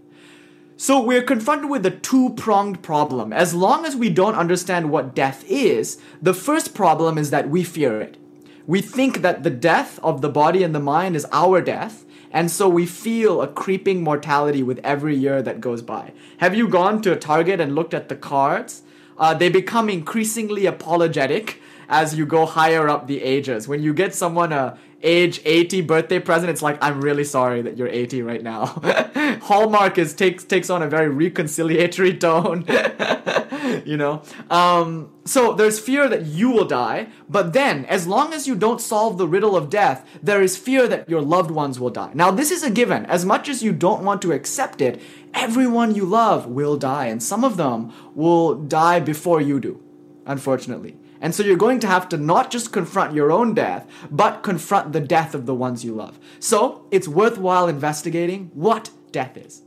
So we're confronted with a two pronged problem. As long as we don't understand what death is, the first problem is that we fear it. We think that the death of the body and the mind is our death, and so we feel a creeping mortality with every year that goes by. Have you gone to a Target and looked at the cards? Uh, they become increasingly apologetic as you go higher up the ages. When you get someone a age 80 birthday present, it's like, I'm really sorry that you're 80 right now. Hallmark is takes takes on a very reconciliatory tone. you know? Um, so there's fear that you will die, but then, as long as you don't solve the riddle of death, there is fear that your loved ones will die. Now, this is a given. As much as you don't want to accept it, everyone you love will die, and some of them will die before you do, unfortunately. And so you're going to have to not just confront your own death, but confront the death of the ones you love. So it's worthwhile investigating what death is.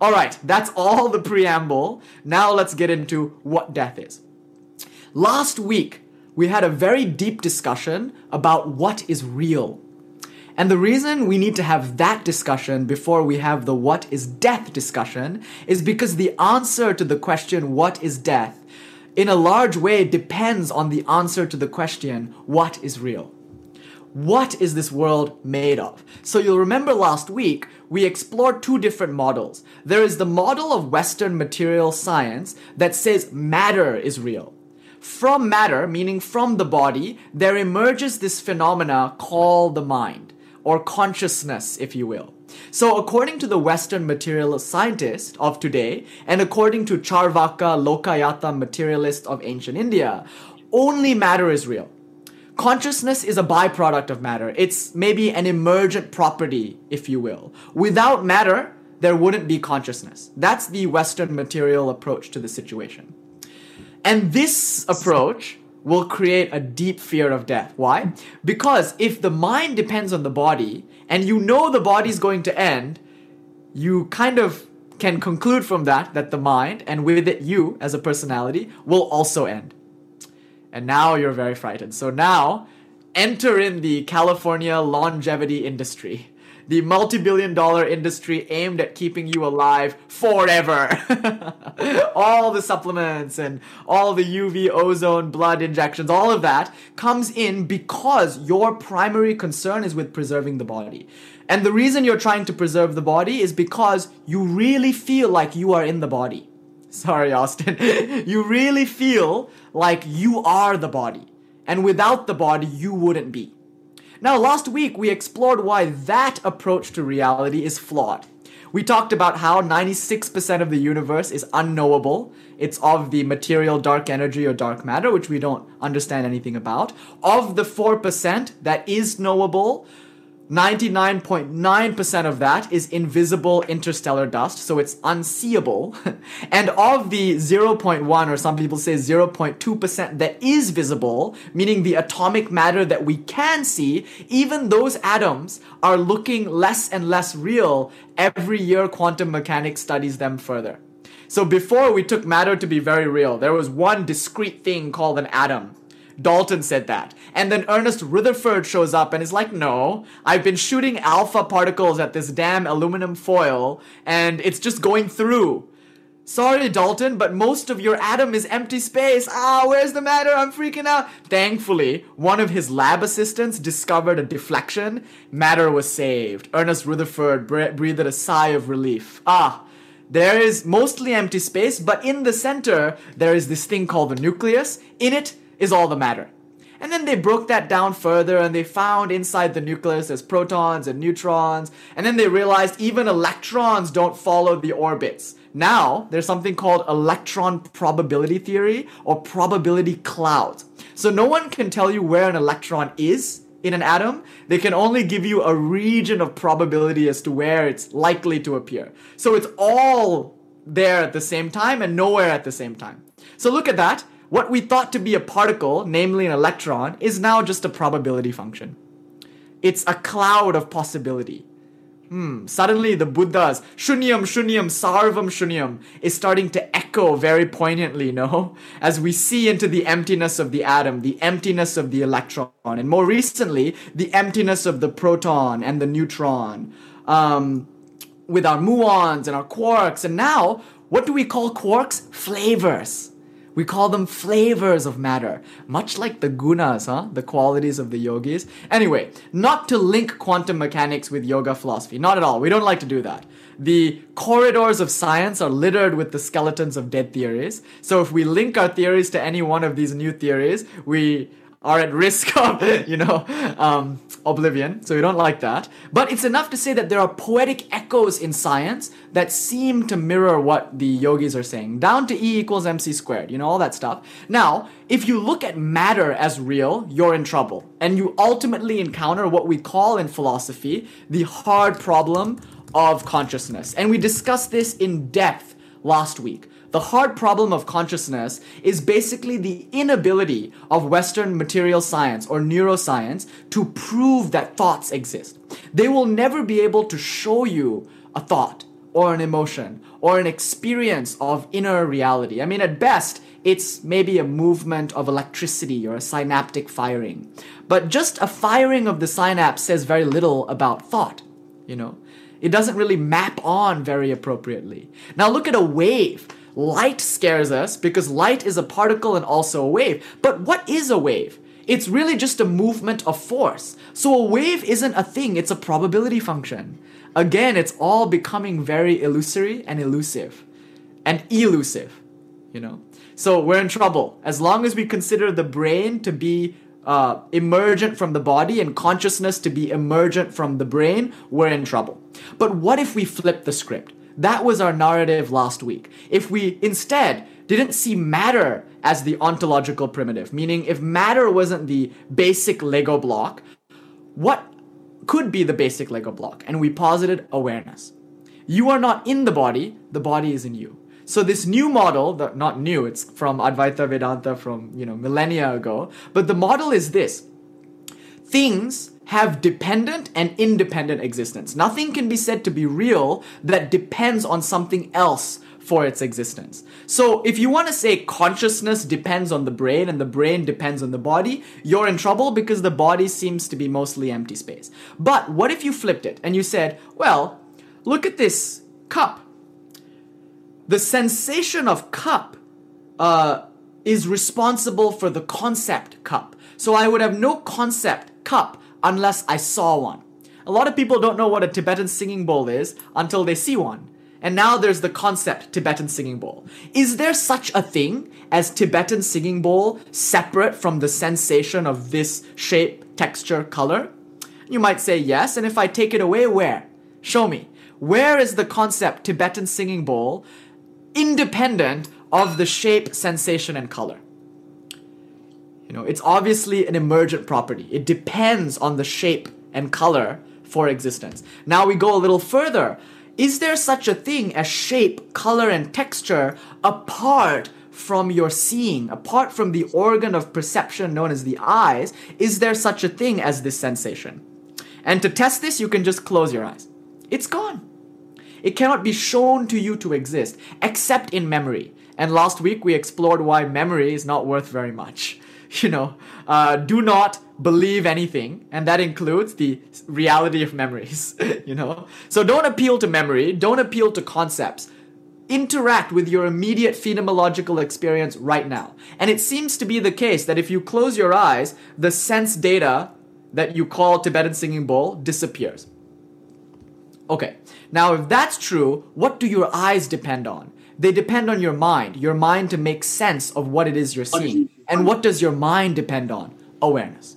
All right, that's all the preamble. Now let's get into what death is. Last week, we had a very deep discussion about what is real. And the reason we need to have that discussion before we have the what is death discussion is because the answer to the question, what is death, in a large way depends on the answer to the question, what is real? What is this world made of? So you'll remember last week, we explored two different models. There is the model of Western material science that says matter is real. From matter, meaning from the body, there emerges this phenomena called the mind, or consciousness, if you will. So, according to the Western materialist scientist of today, and according to Charvaka Lokayata materialist of ancient India, only matter is real. Consciousness is a byproduct of matter. It's maybe an emergent property, if you will. Without matter, there wouldn't be consciousness. That's the Western material approach to the situation. And this approach will create a deep fear of death. Why? Because if the mind depends on the body and you know the body's going to end, you kind of can conclude from that that the mind and with it you as a personality will also end. And now you're very frightened. So now enter in the California longevity industry the multi billion dollar industry aimed at keeping you alive forever. all the supplements and all the UV ozone blood injections, all of that comes in because your primary concern is with preserving the body. And the reason you're trying to preserve the body is because you really feel like you are in the body. Sorry, Austin. you really feel like you are the body. And without the body, you wouldn't be. Now, last week we explored why that approach to reality is flawed. We talked about how 96% of the universe is unknowable. It's of the material dark energy or dark matter, which we don't understand anything about. Of the 4% that is knowable, 99.9% of that is invisible interstellar dust, so it's unseeable. and of the 0.1, or some people say 0.2% that is visible, meaning the atomic matter that we can see, even those atoms are looking less and less real every year quantum mechanics studies them further. So before we took matter to be very real, there was one discrete thing called an atom. Dalton said that. And then Ernest Rutherford shows up and is like, no, I've been shooting alpha particles at this damn aluminum foil and it's just going through. Sorry, Dalton, but most of your atom is empty space. Ah, where's the matter? I'm freaking out. Thankfully, one of his lab assistants discovered a deflection. Matter was saved. Ernest Rutherford breathed a sigh of relief. Ah, there is mostly empty space, but in the center, there is this thing called the nucleus. In it is all the matter. And then they broke that down further and they found inside the nucleus there's protons and neutrons. And then they realized even electrons don't follow the orbits. Now, there's something called electron probability theory or probability clouds. So no one can tell you where an electron is in an atom. They can only give you a region of probability as to where it's likely to appear. So it's all there at the same time and nowhere at the same time. So look at that. What we thought to be a particle, namely an electron, is now just a probability function. It's a cloud of possibility. Hmm, suddenly the Buddha's Shunyam Shunyam Sarvam Shunyam is starting to echo very poignantly, no? As we see into the emptiness of the atom, the emptiness of the electron, and more recently, the emptiness of the proton and the neutron. Um, with our muons and our quarks, and now, what do we call quarks? Flavors. We call them flavors of matter, much like the gunas, huh? The qualities of the yogis. Anyway, not to link quantum mechanics with yoga philosophy, not at all. We don't like to do that. The corridors of science are littered with the skeletons of dead theories. So if we link our theories to any one of these new theories, we are at risk of, you know, um, oblivion. So we don't like that. But it's enough to say that there are poetic echoes in science that seem to mirror what the yogis are saying. Down to E equals mc squared, you know, all that stuff. Now, if you look at matter as real, you're in trouble. And you ultimately encounter what we call in philosophy the hard problem of consciousness. And we discussed this in depth last week. The hard problem of consciousness is basically the inability of Western material science or neuroscience to prove that thoughts exist. They will never be able to show you a thought or an emotion or an experience of inner reality. I mean, at best, it's maybe a movement of electricity or a synaptic firing. But just a firing of the synapse says very little about thought, you know? It doesn't really map on very appropriately. Now look at a wave. Light scares us because light is a particle and also a wave. But what is a wave? It's really just a movement of force. So a wave isn't a thing, it's a probability function. Again, it's all becoming very illusory and elusive and elusive, you know? So we're in trouble. As long as we consider the brain to be uh, emergent from the body and consciousness to be emergent from the brain, we're in trouble. But what if we flip the script? That was our narrative last week. If we instead didn't see matter as the ontological primitive, meaning if matter wasn't the basic Lego block, what could be the basic Lego block? And we posited awareness. You are not in the body, the body is in you. So this new model, the, not new, it's from Advaita Vedanta from, you know, millennia ago, but the model is this. Things have dependent and independent existence. Nothing can be said to be real that depends on something else for its existence. So if you want to say consciousness depends on the brain and the brain depends on the body, you're in trouble because the body seems to be mostly empty space. But what if you flipped it and you said, well, look at this cup. The sensation of cup uh, is responsible for the concept cup. So I would have no concept cup unless I saw one. A lot of people don't know what a Tibetan singing bowl is until they see one. And now there's the concept Tibetan singing bowl. Is there such a thing as Tibetan singing bowl separate from the sensation of this shape, texture, color? You might say yes, and if I take it away, where? Show me. Where is the concept Tibetan singing bowl independent of the shape, sensation, and color? You know, it's obviously an emergent property. It depends on the shape and color for existence. Now we go a little further. Is there such a thing as shape, color, and texture apart from your seeing, apart from the organ of perception known as the eyes? Is there such a thing as this sensation? And to test this, you can just close your eyes. It's gone. It cannot be shown to you to exist, except in memory. And last week we explored why memory is not worth very much. you know, uh, do not believe anything, and that includes the reality of memories, you know. So don't appeal to memory, don't appeal to concepts. interact with your immediate phenomenological experience right now. And it seems to be the case that if you close your eyes, the sense data that you call Tibetan singing bowl disappears. Okay, now if that's true, what do your eyes depend on? They depend on your mind, your mind to make sense of what it is you're seeing. And what does your mind depend on? Awareness.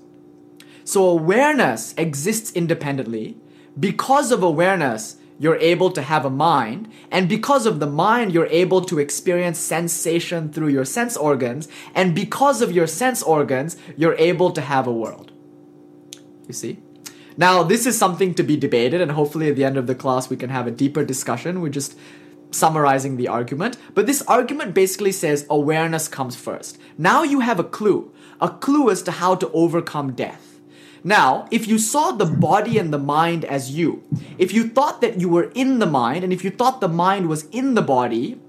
So awareness exists independently. Because of awareness, you're able to have a mind. And because of the mind, you're able to experience sensation through your sense organs. And because of your sense organs, you're able to have a world. You see? Now, this is something to be debated, and hopefully at the end of the class, we can have a deeper discussion. We're just summarizing the argument. But this argument basically says awareness comes first. Now you have a clue, a clue as to how to overcome death. Now, if you saw the body and the mind as you, if you thought that you were in the mind, and if you thought the mind was in the body,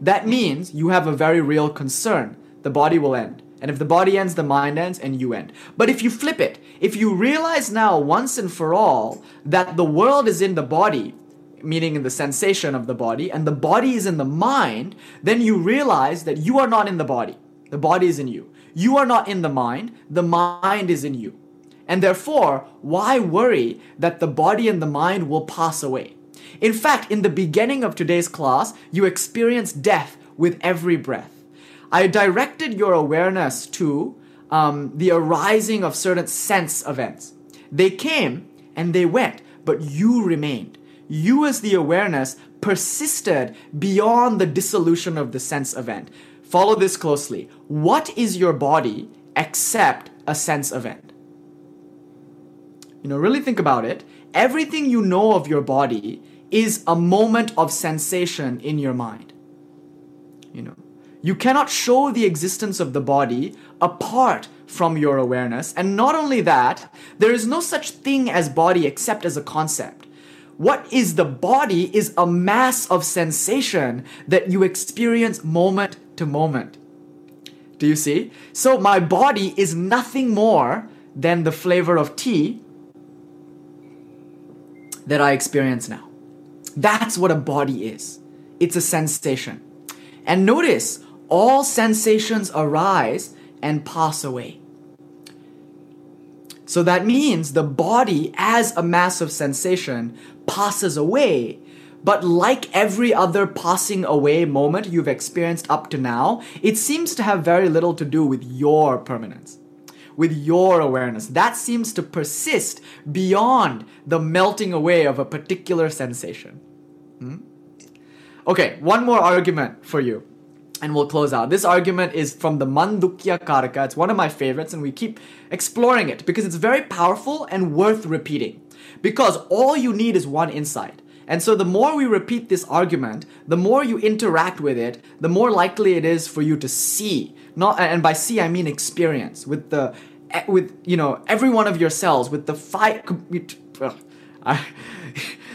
that means you have a very real concern. The body will end. And if the body ends, the mind ends, and you end. But if you flip it, if you realize now once and for all that the world is in the body, meaning in the sensation of the body, and the body is in the mind, then you realize that you are not in the body. The body is in you. You are not in the mind, the mind is in you. And therefore, why worry that the body and the mind will pass away? In fact, in the beginning of today's class, you experience death with every breath. I directed your awareness to um, the arising of certain sense events. They came and they went, but you remained. You, as the awareness, persisted beyond the dissolution of the sense event. Follow this closely. What is your body except a sense event? You know, really think about it. Everything you know of your body is a moment of sensation in your mind. You know, you cannot show the existence of the body apart from your awareness. And not only that, there is no such thing as body except as a concept. What is the body is a mass of sensation that you experience moment to moment. Do you see? So my body is nothing more than the flavor of tea that I experience now. That's what a body is. It's a sensation. And notice, all sensations arise and pass away. So that means the body, as a mass of sensation, passes away. But like every other passing away moment you've experienced up to now, it seems to have very little to do with your permanence, with your awareness. That seems to persist beyond the melting away of a particular sensation. Hmm? Okay, one more argument for you and we'll close out. This argument is from the Mandukya Karika. It's one of my favorites, and we keep exploring it because it's very powerful and worth repeating. Because all you need is one insight. And so the more we repeat this argument, the more you interact with it, the more likely it is for you to see. Not and by see I mean experience with the eh, with you know every one of your cells with the five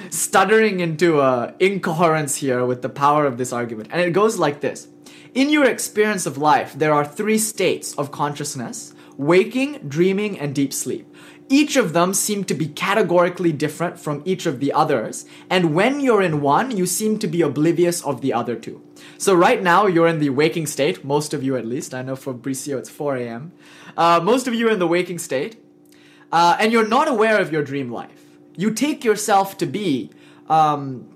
stuttering into a incoherence here with the power of this argument. And it goes like this. In your experience of life, there are three states of consciousness waking, dreaming, and deep sleep. Each of them seem to be categorically different from each of the others, and when you're in one, you seem to be oblivious of the other two. So, right now, you're in the waking state, most of you at least. I know for Bricio it's 4 a.m. Uh, most of you are in the waking state, uh, and you're not aware of your dream life. You take yourself to be um,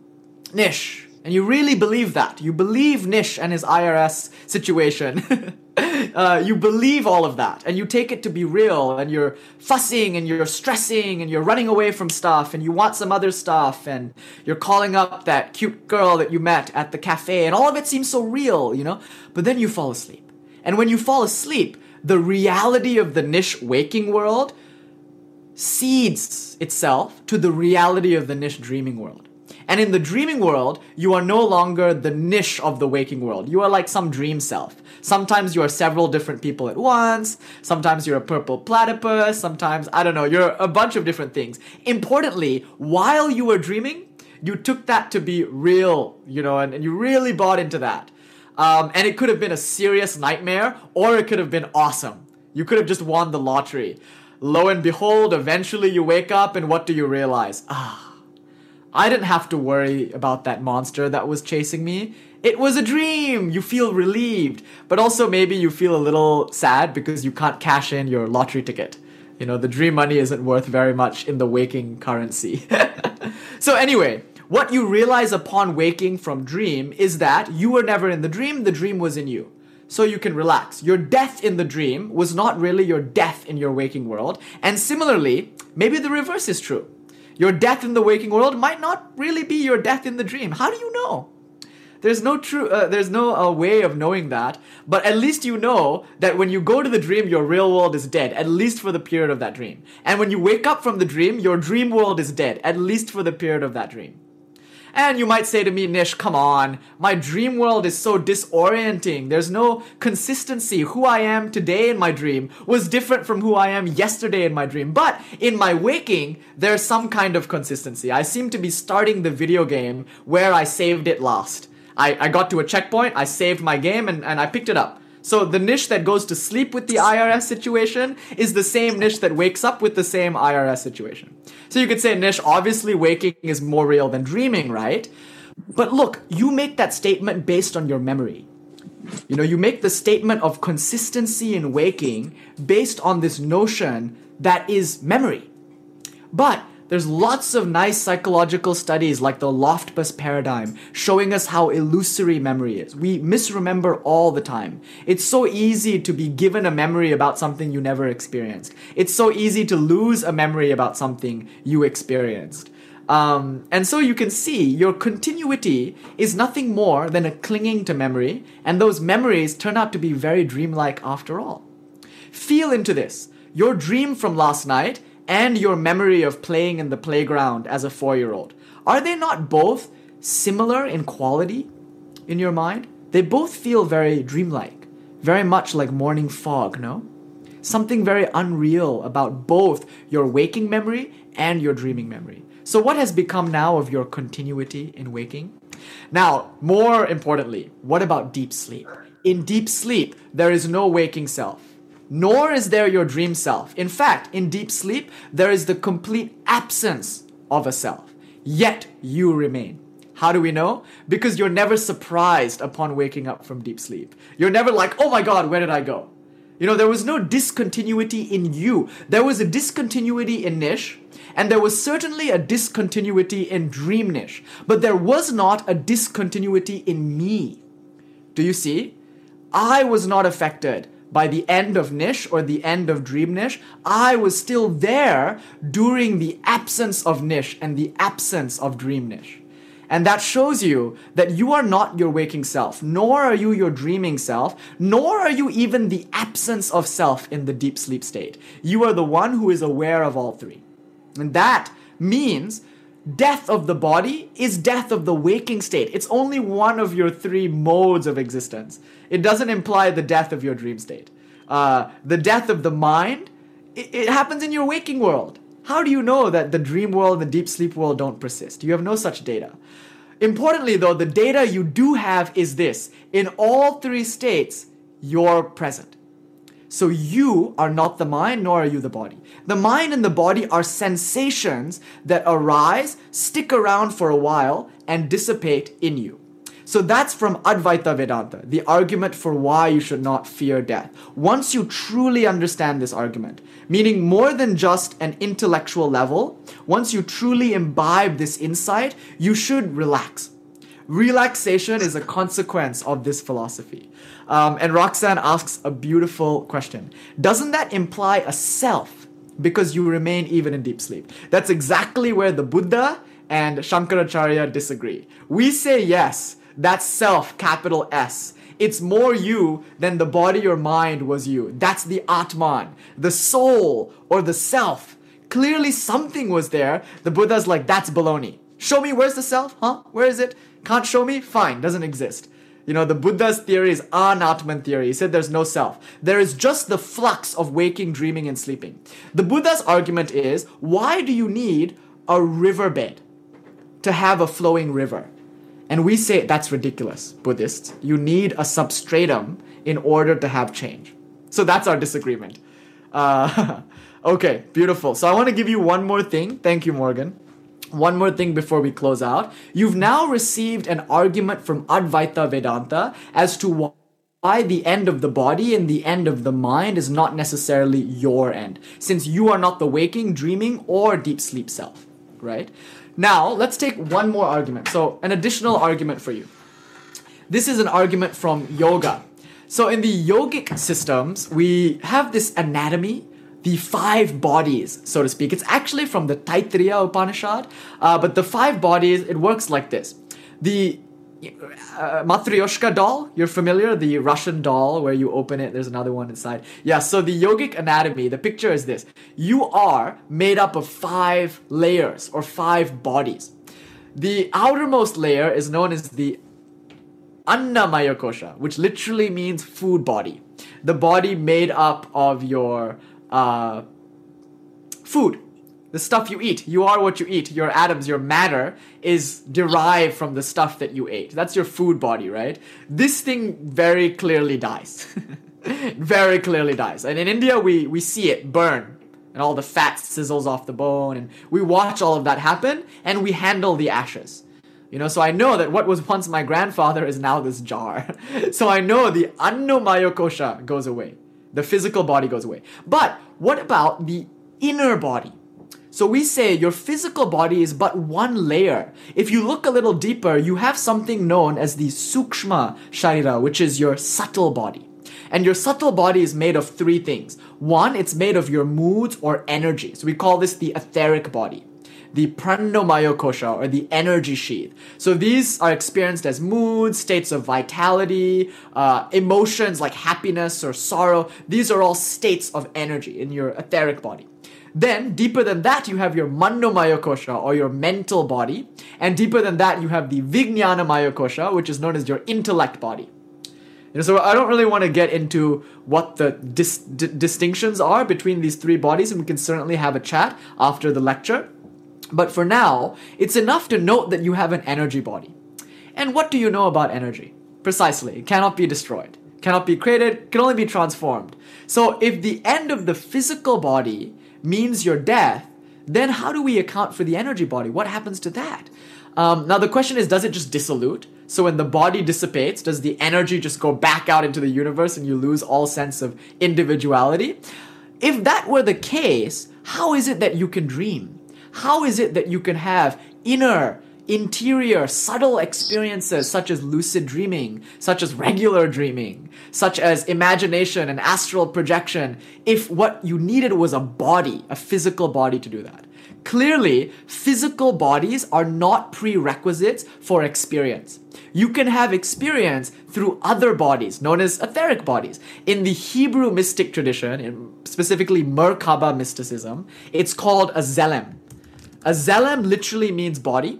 Nish, and you really believe that. You believe Nish and his IRS situation. uh, you believe all of that. And you take it to be real. And you're fussing and you're stressing and you're running away from stuff and you want some other stuff. And you're calling up that cute girl that you met at the cafe. And all of it seems so real, you know? But then you fall asleep. And when you fall asleep, the reality of the Nish waking world cedes itself to the reality of the Nish dreaming world. And in the dreaming world, you are no longer the Nish of the waking world. You are like some dream self. Sometimes you are several different people at once. Sometimes you're a purple platypus. Sometimes, I don't know, you're a bunch of different things. Importantly, while you were dreaming, you took that to be real, you know, and, and you really bought into that. Um, and it could have been a serious nightmare, or it could have been awesome. You could have just won the lottery. Lo and behold, eventually you wake up, and what do you realize? Ah, I didn't have to worry about that monster that was chasing me. It was a dream! You feel relieved, but also maybe you feel a little sad because you can't cash in your lottery ticket. You know, the dream money isn't worth very much in the waking currency. so, anyway, what you realize upon waking from dream is that you were never in the dream, the dream was in you. So you can relax. Your death in the dream was not really your death in your waking world. And similarly, maybe the reverse is true. Your death in the waking world might not really be your death in the dream. How do you know? There's no true, uh, there's no uh, way of knowing that. But at least you know that when you go to the dream, your real world is dead, at least for the period of that dream. And when you wake up from the dream, your dream world is dead, at least for the period of that dream. And you might say to me, Nish, come on. My dream world is so disorienting. There's no consistency. Who I am today in my dream was different from who I am yesterday in my dream. But in my waking, there's some kind of consistency. I seem to be starting the video game where I saved it last. I, I got to a checkpoint, I saved my game, and, and I picked it up. So the Nish that goes to sleep with the IRS situation is the same Nish that wakes up with the same IRS situation. So you could say, Nish, obviously waking is more real than dreaming, right? But look, you make that statement based on your memory. You know, you make the statement of consistency in waking based on this notion that is memory. But there's lots of nice psychological studies like the Loftus paradigm showing us how illusory memory is. We misremember all the time. It's so easy to be given a memory about something you never experienced. It's so easy to lose a memory about something you experienced. Um, and so you can see your continuity is nothing more than a clinging to memory, and those memories turn out to be very dreamlike after all. Feel into this. Your dream from last night and your memory of playing in the playground as a four year old, are they not both similar in quality in your mind? They both feel very dreamlike, very much like morning fog, no? Something very unreal about both your waking memory and your dreaming memory. So, what has become now of your continuity in waking? Now, more importantly, what about deep sleep? In deep sleep, there is no waking self nor is there your dream self. In fact, in deep sleep, there is the complete absence of a self. Yet you remain. How do we know? Because you're never surprised upon waking up from deep sleep. You're never like, oh my god, where did I go? You know, there was no discontinuity in you. There was a discontinuity in Nish, and there was certainly a discontinuity in Dream Nish, but there was not a discontinuity in me. Do you see? I was not affected by the end of Nish or the end of Dream Nish, I was still there during the absence of Nish and the absence of Dream Nish. And that shows you that you are not your waking self, nor are you your dreaming self, nor are you even the absence of self in the deep sleep state. You are the one who is aware of all three. And that means death of the body is death of the waking state. It's only one of your three modes of existence. It doesn't imply the death of your dream state. Uh, the death of the mind, it, it happens in your waking world. How do you know that the dream world and the deep sleep world don't persist? You have no such data. Importantly, though, the data you do have is this in all three states, you're present. So you are not the mind, nor are you the body. The mind and the body are sensations that arise, stick around for a while, and dissipate in you. So that's from Advaita Vedanta, the argument for why you should not fear death. Once you truly understand this argument, meaning more than just an intellectual level, once you truly imbibe this insight, you should relax. Relaxation is a consequence of this philosophy. Um, and Roxanne asks a beautiful question Doesn't that imply a self because you remain even in deep sleep? That's exactly where the Buddha and Shankaracharya disagree. We say yes, that's self, capital S. It's more you than the body or mind was you. That's the Atman, the soul or the self. Clearly something was there. The Buddha's like, that's baloney. Show me where's the self? Huh? Where is it? Can't show me? Fine, doesn't exist. You know, the Buddha's theory is anatman theory. He said there's no self. There is just the flux of waking, dreaming, and sleeping. The Buddha's argument is why do you need a riverbed to have a flowing river? And we say that's ridiculous, Buddhists. You need a substratum in order to have change. So that's our disagreement. Uh, okay, beautiful. So I want to give you one more thing. Thank you, Morgan. One more thing before we close out. You've now received an argument from Advaita Vedanta as to why the end of the body and the end of the mind is not necessarily your end, since you are not the waking, dreaming, or deep sleep self, right? Now, let's take one more argument. So, an additional argument for you. This is an argument from yoga. So, in the yogic systems, we have this anatomy the five bodies, so to speak. It's actually from the Taittiriya Upanishad, uh, but the five bodies, it works like this. The uh, Matryoshka doll, you're familiar? The Russian doll where you open it, there's another one inside. Yeah, so the yogic anatomy, the picture is this. You are made up of five layers or five bodies. The outermost layer is known as the Annamaya Kosha, which literally means food body. The body made up of your uh, food, the stuff you eat. You are what you eat. Your atoms, your matter is derived from the stuff that you ate. That's your food body, right? This thing very clearly dies. very clearly dies. And in India, we, we see it burn and all the fat sizzles off the bone. And we watch all of that happen and we handle the ashes. You know, so I know that what was once my grandfather is now this jar. so I know the Annamaya Kosha goes away. The physical body goes away. But what about the inner body? So we say your physical body is but one layer. If you look a little deeper, you have something known as the sukshma sharira, which is your subtle body. And your subtle body is made of three things. One, it's made of your moods or energy. So we call this the etheric body the pranamaya kosha or the energy sheath. So these are experienced as moods, states of vitality, uh, emotions like happiness or sorrow. These are all states of energy in your etheric body. Then, deeper than that, you have your manomaya kosha or your mental body. And deeper than that, you have the vijnanamaya kosha, which is known as your intellect body. And so I don't really want to get into what the dis- d- distinctions are between these three bodies, and we can certainly have a chat after the lecture. But for now, it's enough to note that you have an energy body. And what do you know about energy? Precisely, it cannot be destroyed, cannot be created, can only be transformed. So if the end of the physical body means your death, then how do we account for the energy body? What happens to that? Um, now the question is, does it just dissolute? So when the body dissipates, does the energy just go back out into the universe and you lose all sense of individuality? If that were the case, how is it that you can dream? How is it that you can have inner, interior, subtle experiences such as lucid dreaming, such as regular dreaming, such as imagination and astral projection, if what you needed was a body, a physical body to do that? Clearly, physical bodies are not prerequisites for experience. You can have experience through other bodies, known as etheric bodies. In the Hebrew mystic tradition, specifically Merkaba mysticism, it's called a zelem. A zelem literally means body.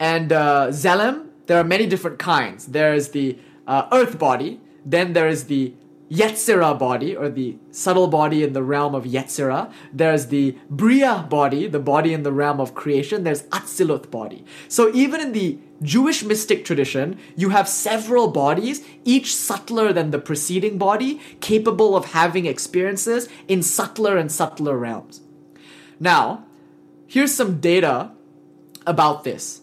And uh, zelem, there are many different kinds. There's the uh, earth body, then there is the Yetzirah body, or the subtle body in the realm of Yetzirah. There's the Bria body, the body in the realm of creation. There's Atziluth body. So even in the Jewish mystic tradition, you have several bodies, each subtler than the preceding body, capable of having experiences in subtler and subtler realms. Now, here's some data about this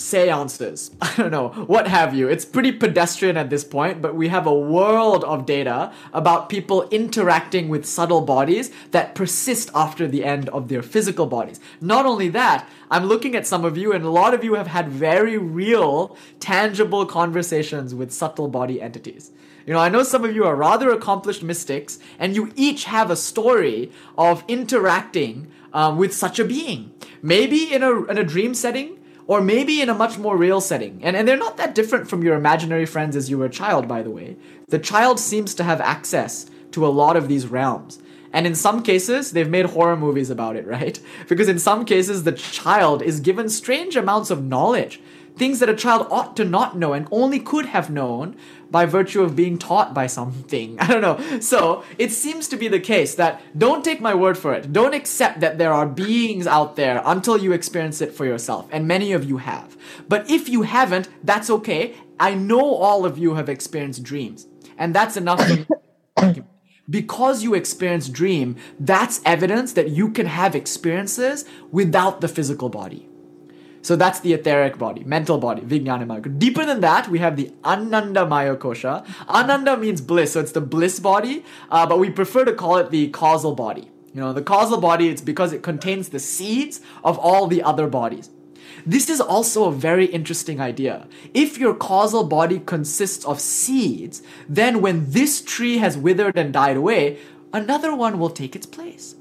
seances, I don't know, what have you. It's pretty pedestrian at this point, but we have a world of data about people interacting with subtle bodies that persist after the end of their physical bodies. Not only that, I'm looking at some of you, and a lot of you have had very real, tangible conversations with subtle body entities. You know, I know some of you are rather accomplished mystics, and you each have a story of interacting um, with such a being. Maybe in a, in a dream setting, or maybe in a much more real setting. And, and they're not that different from your imaginary friends as you were a child, by the way. The child seems to have access to a lot of these realms. And in some cases, they've made horror movies about it, right? Because in some cases, the child is given strange amounts of knowledge, things that a child ought to not know and only could have known by virtue of being taught by something. I don't know. So it seems to be the case that don't take my word for it. Don't accept that there are beings out there until you experience it for yourself. And many of you have. But if you haven't, that's okay. I know all of you have experienced dreams. And that's enough. because you experience dream, that's evidence that you can have experiences without the physical body. So that's the etheric body, mental body, vijnana maya. Deeper than that, we have the ananda maya kosha. Ananda means bliss, so it's the bliss body, uh, but we prefer to call it the causal body. You know, the causal body, it's because it contains the seeds of all the other bodies. This is also a very interesting idea. If your causal body consists of seeds, then when this tree has withered and died away, another one will take its place.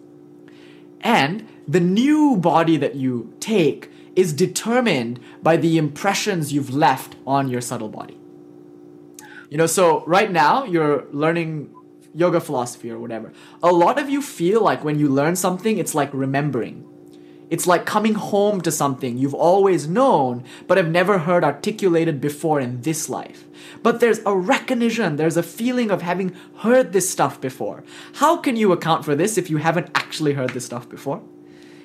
And the new body that you take is determined by the impressions you've left on your subtle body. You know, so right now you're learning yoga philosophy or whatever. A lot of you feel like when you learn something, it's like remembering. It's like coming home to something you've always known, but have never heard articulated before in this life. But there's a recognition, there's a feeling of having heard this stuff before. How can you account for this if you haven't actually heard this stuff before?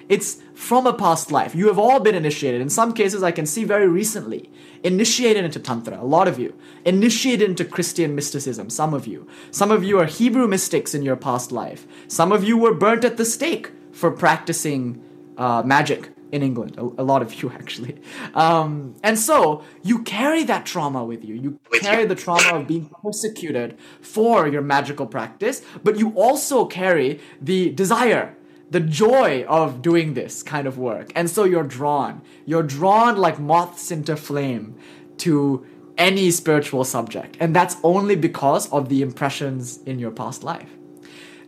It's from a past life. You have all been initiated. In some cases, I can see very recently, initiated into Tantra, a lot of you. Initiated into Christian mysticism, some of you. Some of you are Hebrew mystics in your past life. Some of you were burnt at the stake for practicing uh, magic in England. A, a, lot of you, actually. Um, and so you carry that trauma with you. You carry the trauma of being persecuted for your magical practice, but you also carry the desire the joy of doing this kind of work. And so you're drawn. You're drawn like moths into flame to any spiritual subject. And that's only because of the impressions in your past life.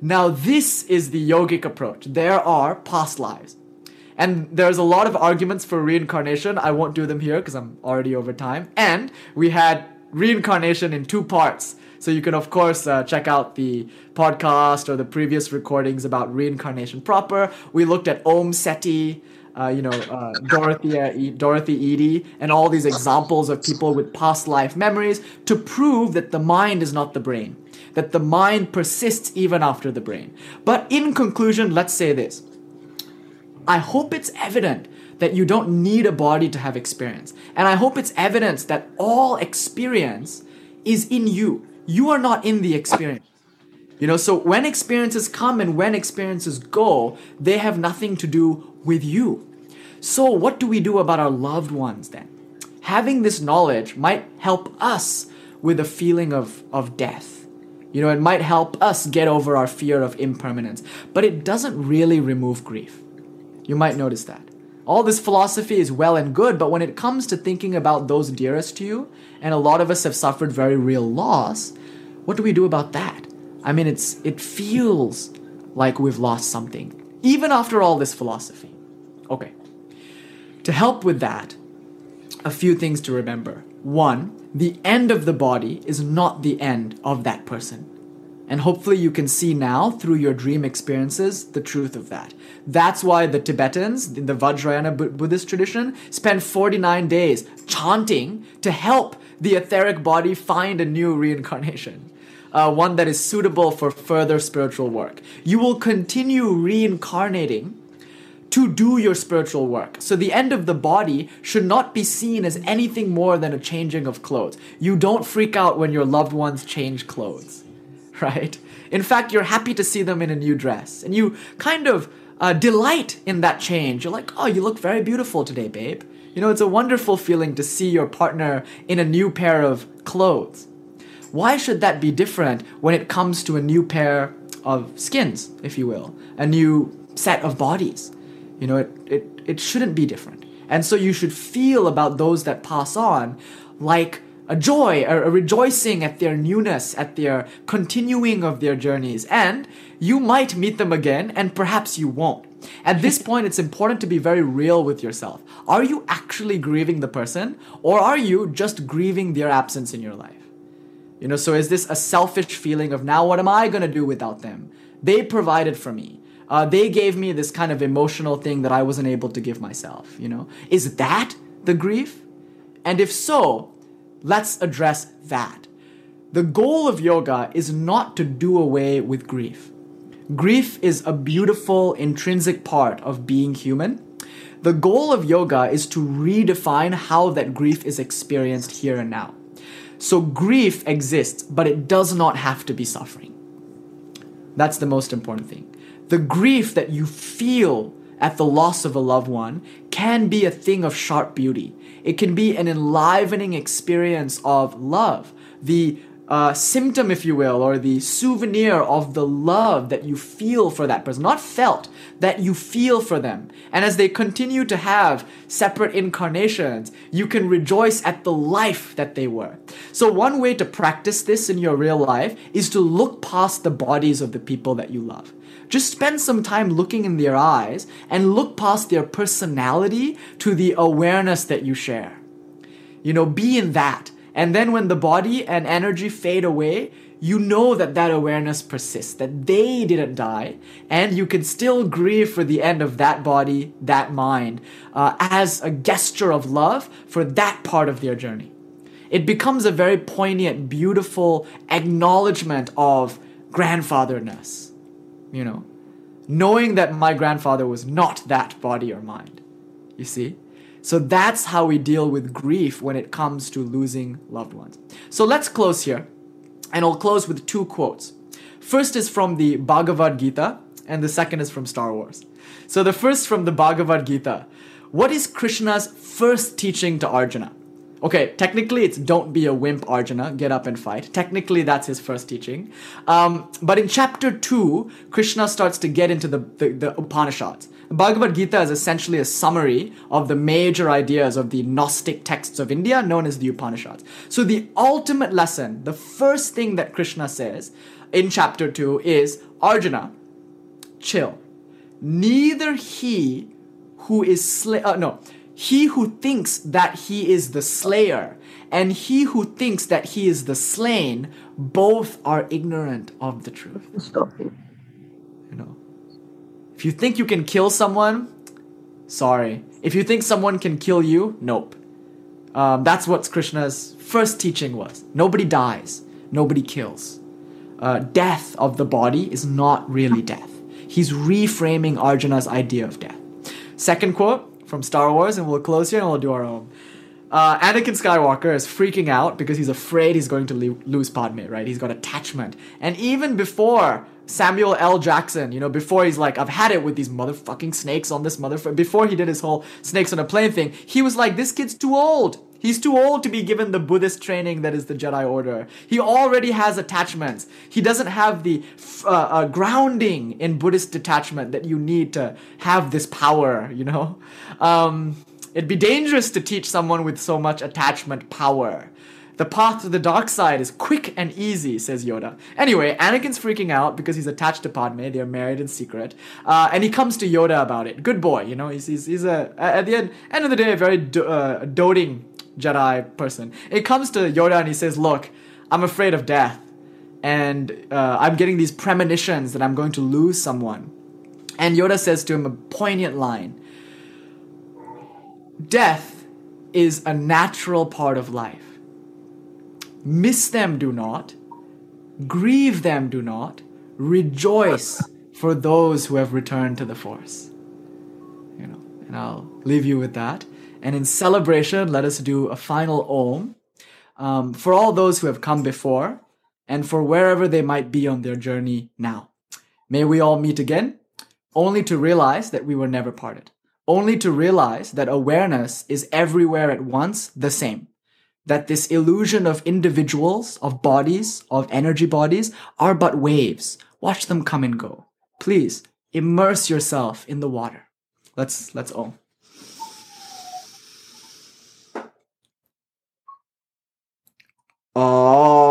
Now, this is the yogic approach. There are past lives. And there's a lot of arguments for reincarnation. I won't do them here because I'm already over time. And we had reincarnation in two parts. So you can, of course, uh, check out the podcast or the previous recordings about reincarnation proper. We looked at Omm Sety, uh, you know, uh, Dorothy, uh, Dorothy Eady, and all these examples of people with past life memories to prove that the mind is not the brain, that the mind persists even after the brain. But in conclusion, let's say this. I hope it's evident that you don't need a body to have experience. And I hope it's evidence that all experience is in you you are not in the experience. You know, so when experiences come and when experiences go, they have nothing to do with you. So, what do we do about our loved ones then? Having this knowledge might help us with a feeling of, of death. You know, it might help us get over our fear of impermanence, but it doesn't really remove grief. You might notice that. All this philosophy is well and good, but when it comes to thinking about those dearest to you, and a lot of us have suffered very real loss, what do we do about that? I mean, it's it feels like we've lost something, even after all this philosophy. Okay. To help with that, a few things to remember. One, the end of the body is not the end of that person. And hopefully, you can see now through your dream experiences the truth of that. That's why the Tibetans, in the Vajrayana Buddhist tradition, spend 49 days chanting to help the etheric body find a new reincarnation. Uh, one that is suitable for further spiritual work. You will continue reincarnating to do your spiritual work. So the end of the body should not be seen as anything more than a changing of clothes. You don't freak out when your loved ones change clothes. right? In fact, you're happy to see them in a new dress, and you kind of uh, delight in that change. You're like, oh, you look very beautiful today, babe. You know, it's a wonderful feeling to see your partner in a new pair of clothes. Why should that be different when it comes to a new pair of skins, if you will, a new set of bodies? You know, it, it, it shouldn't be different. And so you should feel about those that pass on like a joy, a, a rejoicing at their newness, at their continuing of their journeys. And you might meet them again, and perhaps you won't. At this point, it's important to be very real with yourself. Are you actually grieving the person, or are you just grieving their absence in your life? You know, so is this a selfish feeling of now what am I going to do without them? They provided for me. Uh, they gave me this kind of emotional thing that I wasn't able to give myself, you know? Is that the grief? And if so, Let's address that. The goal of yoga is not to do away with grief. Grief is a beautiful, intrinsic part of being human. The goal of yoga is to redefine how that grief is experienced here and now. So, grief exists, but it does not have to be suffering. That's the most important thing. The grief that you feel at the loss of a loved one can be a thing of sharp beauty. It can be an enlivening experience of love. The uh, symptom, if you will, or the souvenir of the love that you feel for that person, not felt, that you feel for them. And as they continue to have separate incarnations, you can rejoice at the life that they were. So, one way to practice this in your real life is to look past the bodies of the people that you love. Just spend some time looking in their eyes and look past their personality to the awareness that you share. You know, be in that and then when the body and energy fade away, you know that that awareness persists, that they didn't die, and you can still grieve for the end of that body, that mind, uh, as a gesture of love for that part of their journey. It becomes a very poignant, beautiful acknowledgement of grandfatherness, you know, knowing that my grandfather was not that body or mind. You see? So that's how we deal with grief when it comes to losing loved ones. So let's close here. And I'll close with two quotes. First is from the Bhagavad Gita, and the second is from Star Wars. So the first from the Bhagavad Gita. What is Krishna's first teaching to Arjuna? Okay, technically it's don't be a wimp, Arjuna, get up and fight. Technically that's his first teaching. Um, but in chapter 2, Krishna starts to get into the, the, the Upanishads. The Bhagavad Gita is essentially a summary of the major ideas of the Gnostic texts of India known as the Upanishads. So, the ultimate lesson, the first thing that Krishna says in chapter 2 is Arjuna, chill. Neither he who is slay, uh, no, he who thinks that he is the slayer and he who thinks that he is the slain, both are ignorant of the truth. Stop. If you think you can kill someone, sorry. If you think someone can kill you, nope. Um, that's what Krishna's first teaching was. Nobody dies, nobody kills. Uh, death of the body is not really death. He's reframing Arjuna's idea of death. Second quote from Star Wars, and we'll close here and we'll do our own. Uh, Anakin Skywalker is freaking out because he's afraid he's going to lose Padme, right? He's got attachment. And even before Samuel L. Jackson, you know, before he's like, I've had it with these motherfucking snakes on this motherfucker. Before he did his whole snakes on a plane thing, he was like, this kid's too old. He's too old to be given the Buddhist training that is the Jedi Order. He already has attachments. He doesn't have the uh, uh, grounding in Buddhist detachment that you need to have this power, you know? Um, it'd be dangerous to teach someone with so much attachment power. The path to the dark side is quick and easy, says Yoda. Anyway, Anakin's freaking out because he's attached to Padme. They're married in secret. Uh, and he comes to Yoda about it. Good boy, you know, he's, he's, he's a, at the end, end of the day, a very do, uh, doting Jedi person. It comes to Yoda and he says, Look, I'm afraid of death. And uh, I'm getting these premonitions that I'm going to lose someone. And Yoda says to him a poignant line Death is a natural part of life. Miss them do not, grieve them do not, rejoice for those who have returned to the force. You know, and I'll leave you with that. And in celebration, let us do a final Om um, for all those who have come before and for wherever they might be on their journey now. May we all meet again, only to realize that we were never parted, only to realize that awareness is everywhere at once the same that this illusion of individuals, of bodies, of energy bodies are but waves. Watch them come and go. Please immerse yourself in the water. Let's let's all. Shanti,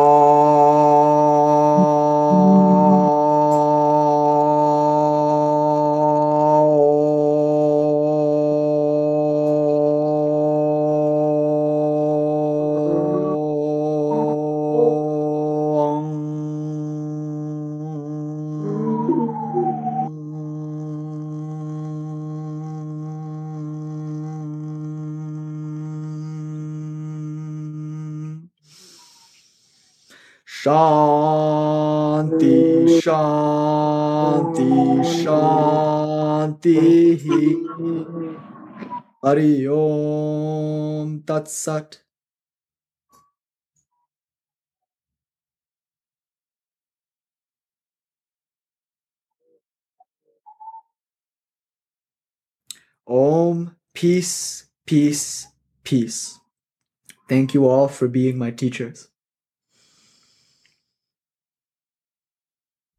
sucked. Om, peace, peace, peace. Thank you all for being my teachers.